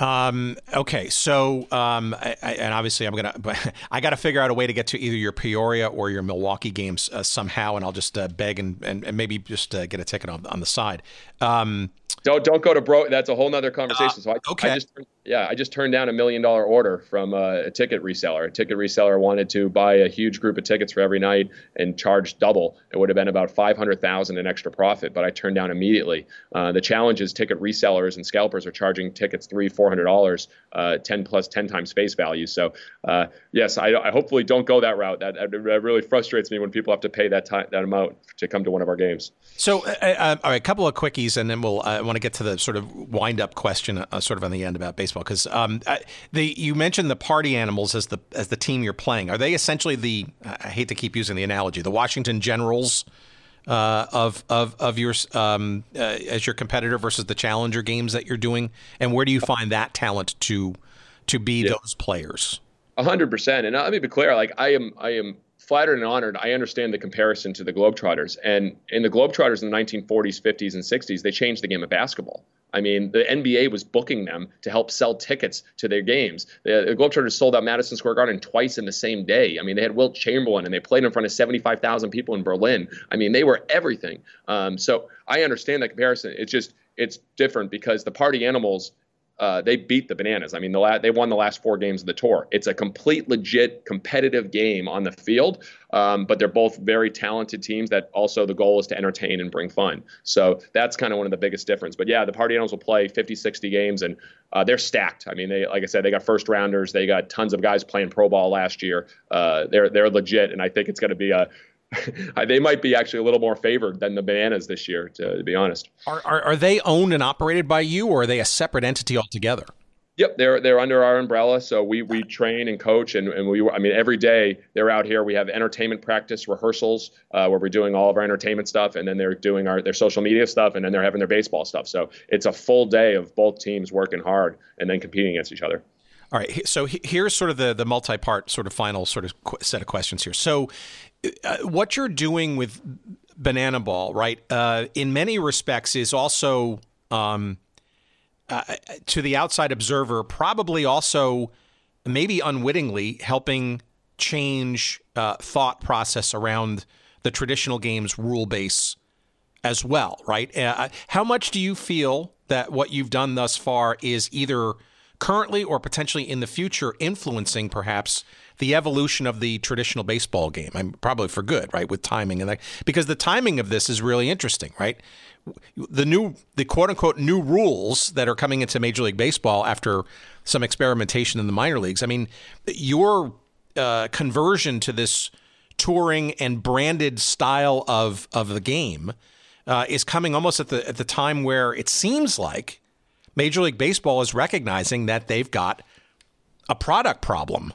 Um, okay, so um, I, I, and obviously I'm gonna, [LAUGHS] I got to figure out a way to get to either your Peoria or your Milwaukee games uh, somehow, and I'll just uh, beg and, and, and, maybe just uh, get a ticket on, on the side. Um, don't don't go to bro. That's a whole nother conversation. so I, okay. I just yeah, I just turned down a million dollar order from a, a, ticket reseller. A ticket reseller wanted to buy a huge group of tickets for every night and charge double. It would have been about five hundred thousand in extra profit, but I turned down immediately. Uh, the challenge is ticket resellers and scalpers are charging tickets three four hundred dollars, uh, ten plus ten times face value. So uh, yes, I, I, hopefully don't go that route. That, that, really frustrates me when people have to pay that time that amount to come to one of our games. So uh, uh, all right, a couple of quickies, and then we'll uh, want to get to the sort of wind up question, sort of on the end about baseball, because um, the you mentioned the party animals as the as the team you're playing. Are they essentially the? I hate to keep using the analogy, the Washington Generals. Uh, of of of your um, uh, as your competitor versus the challenger games that you're doing, and where do you find that talent to to be yeah. those players? A hundred percent. And let me be clear: like I am, I am flattered and honored. I understand the comparison to the Globetrotters. And in the Globetrotters in the 1940s, 50s, and 60s, they changed the game of basketball. I mean, the NBA was booking them to help sell tickets to their games. The, Globetrotters sold out Madison Square Garden twice in the same day. I mean, they had Wilt Chamberlain and they played in front of 75,000 people in Berlin. I mean, they were everything. Um, so I understand that comparison. It's just, it's different because the party animals uh, they beat the Bananas. I mean, the la- they won the last four games of the tour. It's a complete, legit, competitive game on the field, um, but they're both very talented teams. That also the goal is to entertain and bring fun. So that's kind of one of the biggest difference. But yeah, the Party Animals will play 50, 60 games, and uh, they're stacked. I mean, they like I said, they got first rounders. They got tons of guys playing pro ball last year. Uh, they're they're legit, and I think it's going to be a [LAUGHS] they might be actually a little more favored than the bananas this year, to, to be honest. Are, are, are they owned and operated by you, or are they a separate entity altogether? Yep, they're they're under our umbrella. So we we train and coach, and, and we I mean every day they're out here. We have entertainment practice rehearsals uh, where we're doing all of our entertainment stuff, and then they're doing our their social media stuff, and then they're having their baseball stuff. So it's a full day of both teams working hard and then competing against each other. All right, so here's sort of the the multi-part sort of final sort of set of questions here. So what you're doing with Banana Ball, right, uh, in many respects is also, um, uh, to the outside observer, probably also maybe unwittingly helping change uh, thought process around the traditional game's rule base as well, right? Uh, how much do you feel that what you've done thus far is either currently or potentially in the future influencing perhaps the evolution of the traditional baseball game. I'm probably for good, right, with timing and that, because the timing of this is really interesting, right? The new, the quote unquote new rules that are coming into Major League Baseball after some experimentation in the minor leagues. I mean, your uh, conversion to this touring and branded style of of the game uh, is coming almost at the at the time where it seems like Major League Baseball is recognizing that they've got a product problem.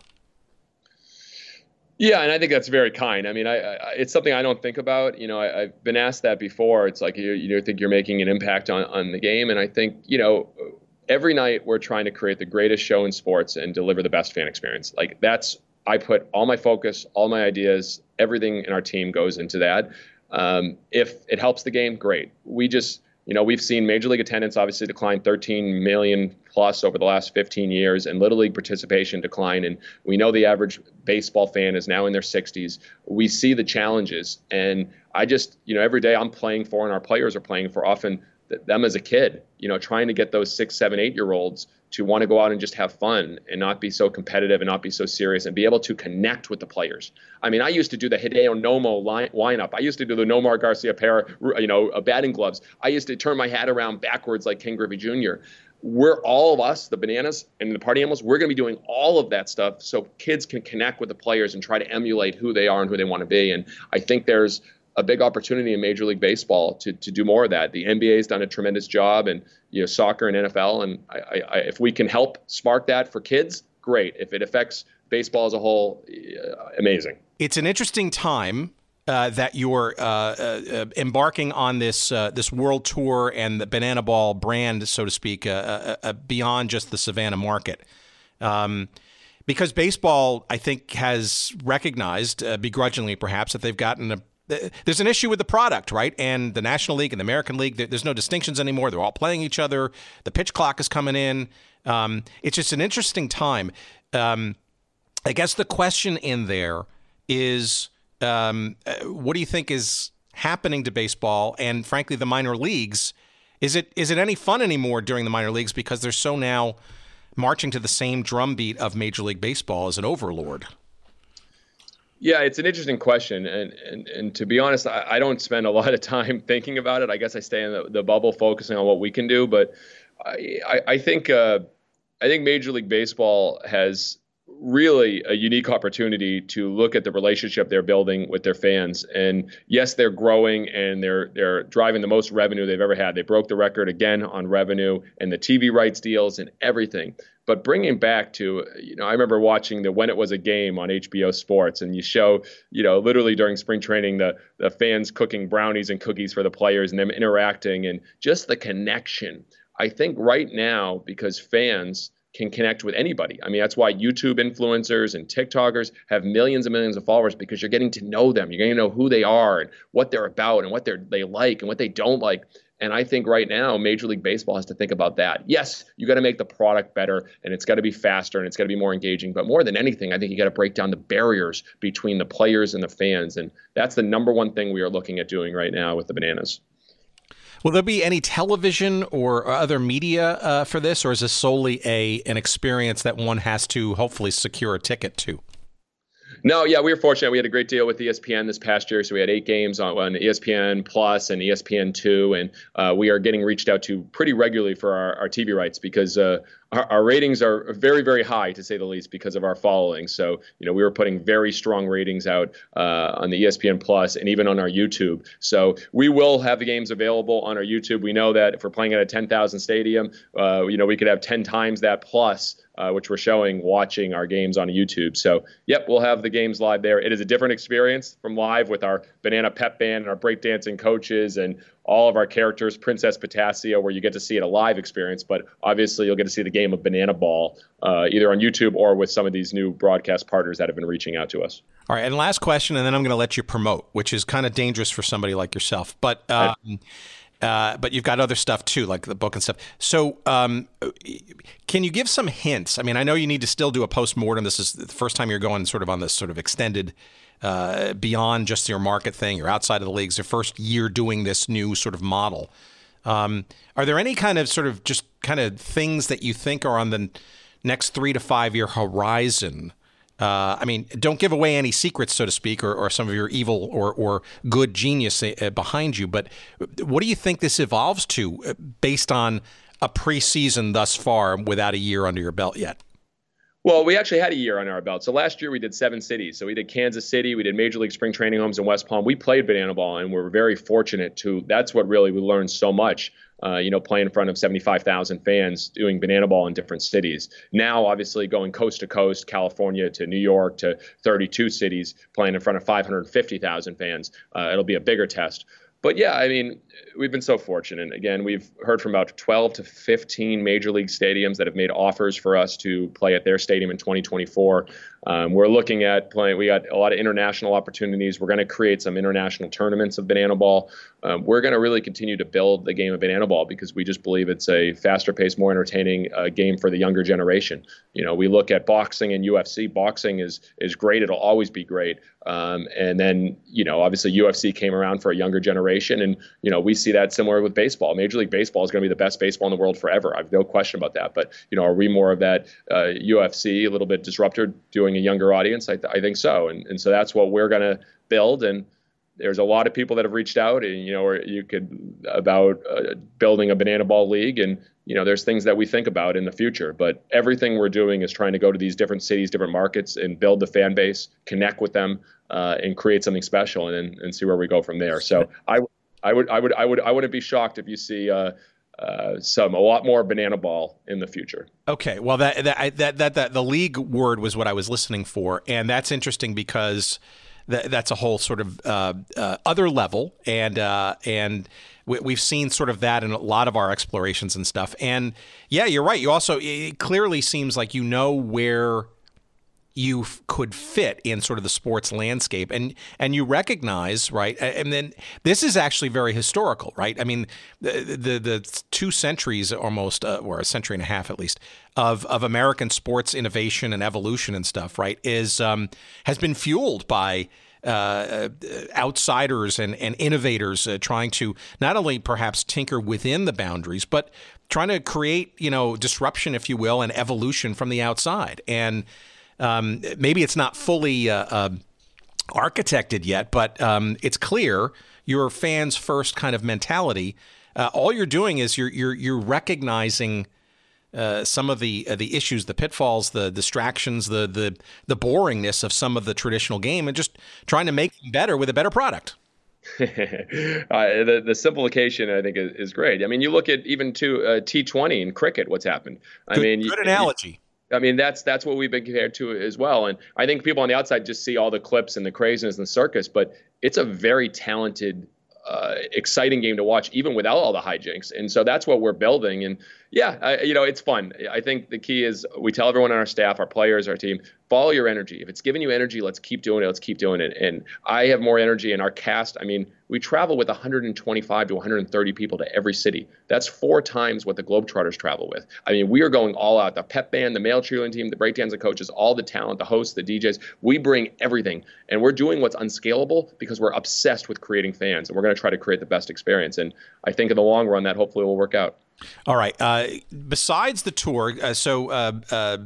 Yeah, and I think that's very kind. I mean, I, I, it's something I don't think about. You know, I, have been asked that before. It's like you, you think you're making an impact on, on the game, and I think you know, every night we're trying to create the greatest show in sports and deliver the best fan experience. Like that's I put all my focus, all my ideas, everything in our team goes into that. Um, if it helps the game, great. We just you know, we've seen major league attendance obviously decline 13 million plus over the last 15 years, and little league participation decline. And we know the average baseball fan is now in their 60s. We see the challenges, and I just, you know, every day I'm playing for, and our players are playing for, often them as a kid. You know, trying to get those six, seven, eight year olds to want to go out and just have fun and not be so competitive and not be so serious and be able to connect with the players. I mean, I used to do the Hideo Nomo line, lineup. I used to do the Nomar Garciaparra, you know, uh, batting gloves. I used to turn my hat around backwards like Ken Griffey Jr. We're all of us, the bananas and the party animals, we're going to be doing all of that stuff so kids can connect with the players and try to emulate who they are and who they want to be. And I think there's a big opportunity in Major League Baseball to to do more of that. The NBA has done a tremendous job, and you know soccer and NFL. And I, I, if we can help spark that for kids, great. If it affects baseball as a whole, uh, amazing. It's an interesting time. Uh, that you're uh, uh embarking on this uh, this world tour and the Banana Ball brand, so to speak, uh, beyond just the Savannah market. Um, because baseball, I think, has recognized, begrudgingly perhaps, that they've gotten a there's an issue with the product, right? And the National League and the American League, there's no distinctions anymore. They're all playing each other. The pitch clock is coming in. Um, it's just an interesting time. Um, I guess the question in there is um, uh, what do you think is happening to baseball and, frankly, the minor leagues? Is it is it any fun anymore during the minor leagues because they're so now marching to the same drumbeat of Major League Baseball as an overlord? Yeah, it's an interesting question, and and, and to be honest, I, I, don't spend a [LAUGHS] lot of time thinking about it. I guess I stay in the, the bubble, focusing on what we can do. But I I, I think uh, I think Major League Baseball has really a unique opportunity to look at the relationship they're building with their fans. And yes, they're growing and they're they're driving the most revenue they've ever had. They broke the record again on revenue and the TV rights deals and everything. But bringing back to, you know, I remember watching the When It Was a Game on HBO Sports, and you show, you know, literally during spring training, the the fans cooking brownies and cookies for the players and them interacting and just the connection. I think right now, because fans can connect with anybody. I mean, that's why YouTube influencers and TikTokers have millions and millions of followers because you're getting to know them. You're getting to know who they are and what they're about and what they're they like and what they don't like. And I think right now, Major League Baseball has to think about that. Yes, you got to make the product better and it's got to be faster and it's got to be more engaging. But more than anything, I think you got to break down the barriers between the players and the fans. And that's the number one thing we are looking at doing right now with the Bananas. Will there be any television or other media uh, for this, or is this solely a an experience that one has to hopefully secure a ticket to? No, yeah, we were fortunate. We had a great deal with ESPN this past year, so we had eight games on, on ESPN Plus and ESPN Two, and uh, we are getting reached out to pretty regularly for our, our TV rights because uh, our, our, ratings are very, very high to say the least because of our following. So, you know, we were putting very strong ratings out uh, on the ESPN Plus and even on our YouTube. So we will have the games available on our YouTube. We know that if we're playing at a 10,000 stadium, uh, you know, we could have 10 times that plus uh, which we're showing watching our games on YouTube. So, yep, we'll have the games live there. It is a different experience from live with our Banana Pep Band and our breakdancing coaches and all of our characters, Princess Potassia, where you get to see it a live experience. But obviously, you'll get to see the game of Banana Ball uh, either on YouTube or with some of these new broadcast partners that have been reaching out to us. All right, and last question, and then I'm going to let you promote, which is kind of dangerous for somebody like yourself. But um, uh, but you've got other stuff too, like the book and stuff. So, um, can you give some hints? I mean, I know you need to still do a post mortem. This is the first time you're going sort of on this sort of extended, uh, beyond just your market thing. You're outside of the leagues. Your first year doing this new sort of model. Um, are there any kind of sort of just kind of things that you think are on the next three to five year horizon uh, I mean, don't give away any secrets, so to speak, or, or some of your evil or, or good genius uh, behind you. But what do you think this evolves to uh, based on a preseason thus far without a year under your belt yet? Well, we actually had a year on our belt. So last year we did seven cities. So we did Kansas City, we did Major League Spring Training Homes in West Palm. We played banana ball, and we're very fortunate to. That's what really we learned so much. Uh, you know, playing in front of 75,000 fans, doing banana ball in different cities. Now, obviously, going coast to coast, California to New York to 32 cities, playing in front of 550,000 fans. Uh, it'll be a bigger test but yeah, I mean, we've been so fortunate. Again, we've heard from about 12 to 15 major league stadiums that have made offers for us to play at their stadium in 2024. Um, we're looking at playing. We got a lot of international opportunities. We're going to create some international tournaments of banana ball. Um, we're going to really continue to build the game of banana ball because we just believe it's a faster paced, more entertaining uh, game for the younger generation. You know, we look at boxing and UFC. Boxing is is great. It'll always be great. Um, and then, you know, obviously UFC came around for a younger generation. And, you know, we see that similar with baseball. Major League Baseball is going to be the best baseball in the world forever. I have no question about that. But, you know, are we more of that uh, UFC, a little bit disruptor, doing a younger audience? I, th- I think so. And, and so that's what we're going to build. And, there's a lot of people that have reached out and you know or you could about uh, building a banana ball league and you know there's things that we think about in the future but everything we're doing is trying to go to these different cities different markets and build the fan base connect with them uh, and create something special and, and see where we go from there so i i would i would i would i wouldn't be shocked if you see uh, uh, some a lot more banana ball in the future. Okay, well that that, that that that the league word was what I was listening for, and that's interesting because that's a whole sort of uh, uh, other level, and uh, and we, have seen sort of that in a lot of our explorations and stuff. And yeah, you're right. You also it clearly seems like you know where you f- could fit in sort of the sports landscape and and you recognize right and then this is actually very historical right i mean the the, the two centuries almost uh, or a century and a half at least of of american sports innovation and evolution and stuff right is um, has been fueled by uh, uh, outsiders and, and innovators uh, trying to not only perhaps tinker within the boundaries, but trying to create, you know, disruption, if you will, and evolution from the outside. And um, maybe it's not fully uh, uh, architected yet, but um, it's clear your fans' first kind of mentality. Uh, all you're doing is you're you're you're recognizing uh, some of the uh, the issues, the pitfalls, the distractions, the the the boringness of some of the traditional game, and just trying to make them better with a better product. [LAUGHS] uh, the, the simplification, I think, is, is, great. I mean, you look at even to T20 in cricket, what's happened. I good, mean, good you, analogy. I mean, that's that's what we've been compared to as well. And I think people on the outside just see all the clips and the craziness and the circus, but it's a very talented uh, exciting game to watch, even without all the hijinks. And so that's what we're building. And yeah, I, you know, it's fun. I think the key is we tell everyone on our staff, our players, our team, follow your energy. If it's giving you energy, let's keep doing it. Let's keep doing it. And I have more energy in our cast. I mean, we travel with 125 to 130 people to every city. That's four times what the Globetrotters travel with. I mean, we are going all out. The pep band, the male cheerleading team, the breakdancing coaches, all the talent, the hosts, the DJs. We bring everything. And we're doing what's unscalable because we're obsessed with creating fans. And we're going to try to create the best experience. And I think in the long run, that hopefully will work out. All right. Uh, besides the tour, uh, so uh,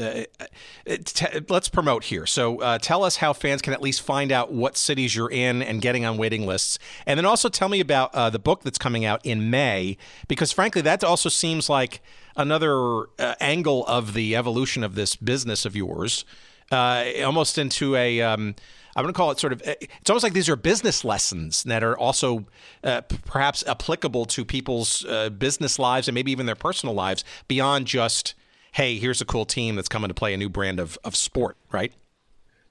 uh uh, t- let's promote here. So uh, tell us how fans can at least find out what cities you're in and getting on waiting lists. And then also tell me about uh, the book that's coming out in May, because frankly, that also seems like another uh, angle of the evolution of this business of yours, uh, almost into a. Um, I'm going to call it sort of. It's almost like these are business lessons that are also uh, perhaps applicable to people's uh, business lives and maybe even their personal lives beyond just hey, here's a cool team that's coming to play a new brand of, of sport, right?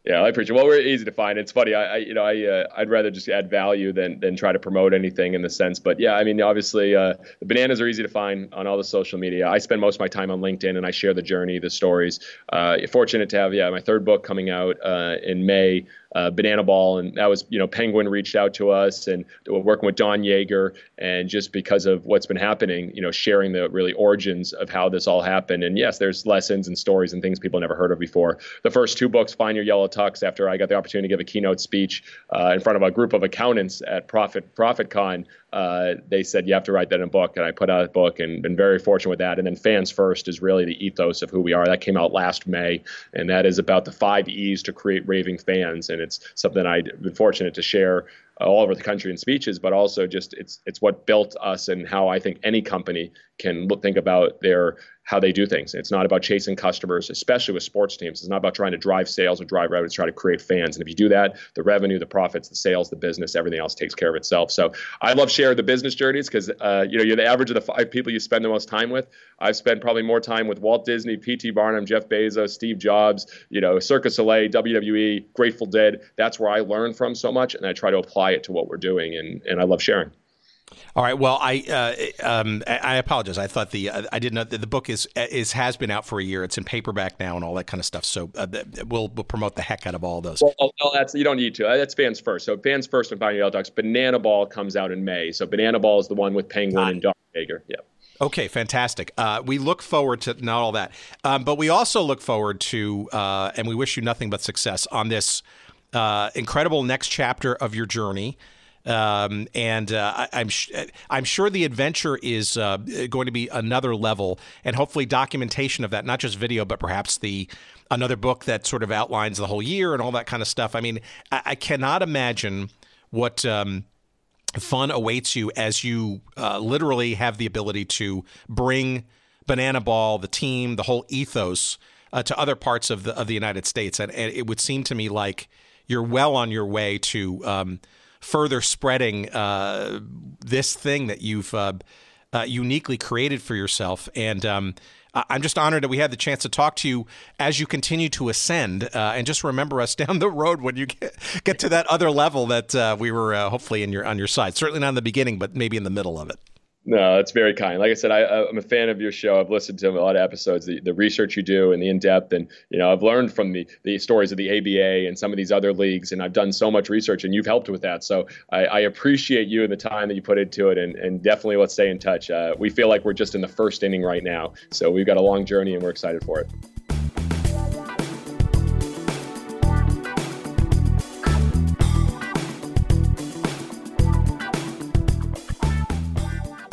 Yeah, I appreciate. It. Well, we're easy to find. It's funny. I, I you know, I, uh, I'd rather just add value than than try to promote anything in the sense. But yeah, I mean, obviously, uh, the bananas are easy to find on all the social media. I spend most of my time on LinkedIn, and I share the journey, the stories. Uh, fortunate to have yeah, my third book coming out uh, in May uh, Banana Ball, and that was you know Penguin reached out to us and we're working with Don Yaeger, and just because of what's been happening, you know, sharing the really origins of how this all happened. And yes, there's lessons and stories and things people never heard of before. The first two books, Find Your Yellow Tux, after I got the opportunity to give a keynote speech uh, in front of a group of accountants at Profit Profit Con, uh, they said you have to write that in a book, and I put out a book and been very fortunate with that. And then Fans First is really the ethos of who we are. That came out last May, and that is about the five E's to create raving fans. And it's something I've been fortunate to share all over the country in speeches, but also just it's it's what built us and how I think any company can look, think about their how they do things. It's not about chasing customers, especially with sports teams. It's not about trying to drive sales or drive revenue. It's trying to create fans. And if you do that, the revenue, the profits, the sales, the business, everything else takes care of itself. So I love sharing the business journeys because uh, you know you're the average of the five people you spend the most time with. I've spent probably more time with Walt Disney, P.T. Barnum, Jeff Bezos, Steve Jobs, you know, Cirque du Soleil, WWE, Grateful Dead. That's where I learn from so much, and I try to apply it to what we're doing, and and I love sharing. All right. Well, I uh, um, I apologize. I thought the uh, I didn't know the book is is has been out for a year. It's in paperback now and all that kind of stuff. So uh, we'll we'll promote the heck out of all those. Well, well, that's you don't need to. That's fans first. So fans first and Yellow Tux. Banana Ball comes out in May. So Banana Ball is the one with Penguin and Don Baker. Yeah. Okay, fantastic. Uh, we look forward to not all that, um, but we also look forward to, uh, and we wish you nothing but success on this uh, incredible next chapter of your journey. Um, and uh, I, am sh- I'm sure the adventure is uh, going to be another level, and hopefully documentation of that, not just video, but perhaps the another book that sort of outlines the whole year and all that kind of stuff. I mean, I, I cannot imagine what. Um, fun awaits you as you uh, literally have the ability to bring Banana Ball, the team, the whole ethos uh, to other parts of the of the United States, and, and, it would seem to me like you're well on your way to um, further spreading uh, this thing that you've uh, uh, uniquely created for yourself. And um, I'm just honored that we had the chance to talk to you as you continue to ascend. Uh, and just remember us [LAUGHS] down the road when you get, get to that other level that uh, we were uh, hopefully in your on your side. Certainly not in the beginning, but maybe in the middle of it. No, that's very kind. Like I said, I, am a fan of your show. I've listened to a lot of episodes, the, the research you do and the in depth, and you know I've learned from the the stories of the ABA and some of these other leagues, and I've done so much research, and you've helped with that. So I, I appreciate you and the time that you put into it, and, and definitely let's stay in touch. Uh, we feel like we're just in the first inning right now, so we've got a long journey, and we're excited for it.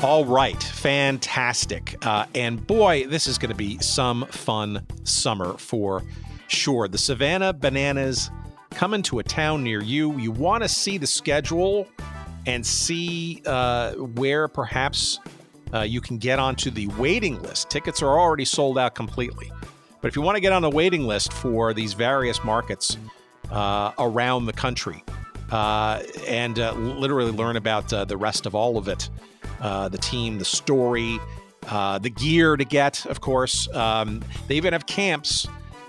All right, fantastic. Uh, and boy, this is going to be some fun summer for sure. The Savannah Bananas coming to a town near you. You want to see the schedule and see uh, where perhaps uh, you can get onto the waiting list. Tickets are already sold out completely. But if you want to get on the waiting list for these various markets uh, around the country uh, and uh, literally learn about the rest of all of it, uh, the team, the story, uh, the gear to get, of course. Um, they even have camps,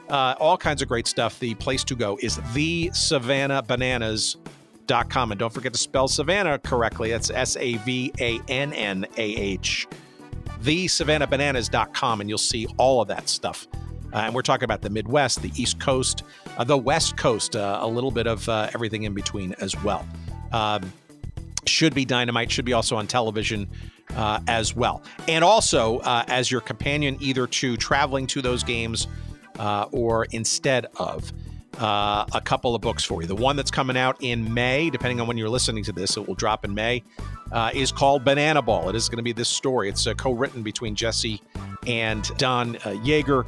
uh, all kinds of great stuff. The place to go is the Savannah Bananas.com. And don't forget to spell Savannah correctly. That's S A V A N N A H. The Savannah Bananas.com, and you'll see all of that stuff. Uh, and we're talking about the Midwest, the East Coast, uh, the West Coast, uh, a little bit of uh, everything in between as well. Um, should be dynamite, should be also on television uh, as well. And also uh, as your companion, either to traveling to those games uh, or instead of. Uh, a couple of books for you. The one that's coming out in May, depending on when you're listening to this, it will drop in May, uh, is called Banana Ball. It is going to be this story. It's uh, co written between Jesse and Don Yaeger.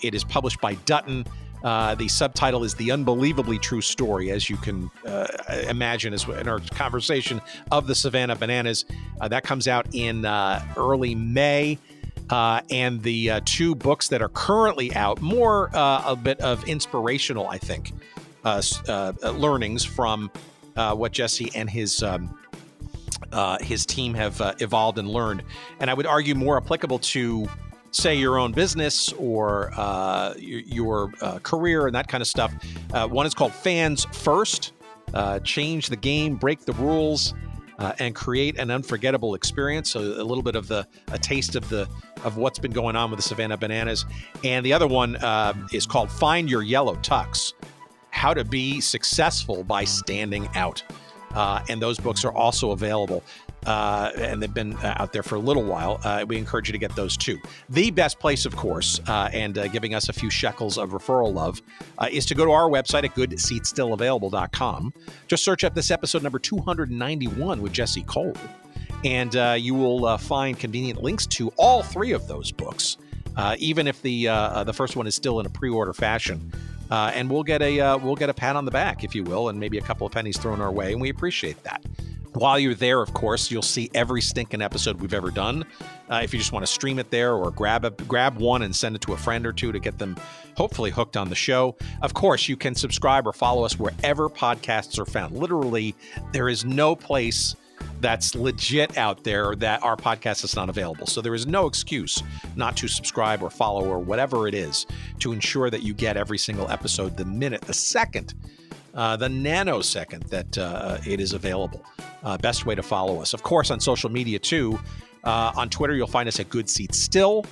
it is published by Dutton. Uh, the subtitle is The Unbelievably True Story, as you can uh, imagine as in our conversation of the Savannah Bananas. Uh, that comes out in uh, early May. Uh, and the two books that are currently out, more a bit of inspirational, I think, learnings from what Jesse and his um, his team have evolved and learned. And I would argue more applicable to say your own business or uh, your, your uh, career and that kind of stuff. Uh, one is called Fans First. Uh, change the game, break the rules, uh, and create an unforgettable experience. So a little bit of the a taste of the of what's been going on with the Savannah Bananas. And the other one uh, is called Find Your Yellow Tux: How to Be Successful by Standing Out. and those books are also available uh, and they've been uh, out there for a little while. Uh, we encourage you to get those too. The best place, of course, uh, and uh, giving us a few shekels of referral love, uh, is to go to our website at goodseatsstillavailable.com. Just search up this episode number 291 with Jesse Cole, and you will find convenient links to all three of those books. even if the the first one is still in a pre-order fashion, uh, and we'll get a uh, we'll get a pat on the back, if you will, and maybe a couple of pennies thrown our way, and we appreciate that. While you're there, of course, you'll see every stinking episode we've ever done. Uh, if you just want to stream it there or grab a, grab one and send it to a friend or two to get them hopefully hooked on the show. Of course, you can subscribe or follow us wherever podcasts are found. Literally, there is no place that's legit out there that our podcast is not available. So there is no excuse not to subscribe or follow or whatever it is to ensure that you get every single episode the minute, the second, uh, the nanosecond that uh, it is available. Uh, best way to follow us. Of course, on social media too. Uh, on Twitter, you'll find us at Good Seats Still.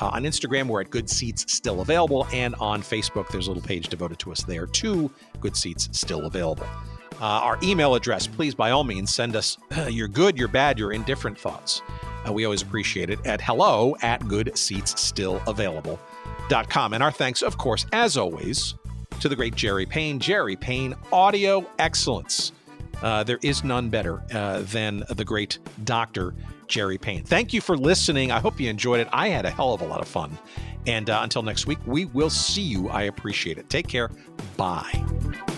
Uh, on Instagram, we're at Good Seats Still Available. And on Facebook, there's a little page devoted to us there too. Good Seats Still Available. Our email address, please, by all means, send us [CLEARS THROAT] your good, your bad, your indifferent thoughts. We always appreciate it at hello at goodseatsstillavailable.com. And our thanks, of course, as always, to the great Jerry Payne. Jerry Payne, audio excellence. Uh, there is none better uh, than the great Dr. Jerry Payne. Thank you for listening. I hope you enjoyed it. I had a hell of a lot of fun. And uh, until next week, we will see you. I appreciate it. Take care. Bye.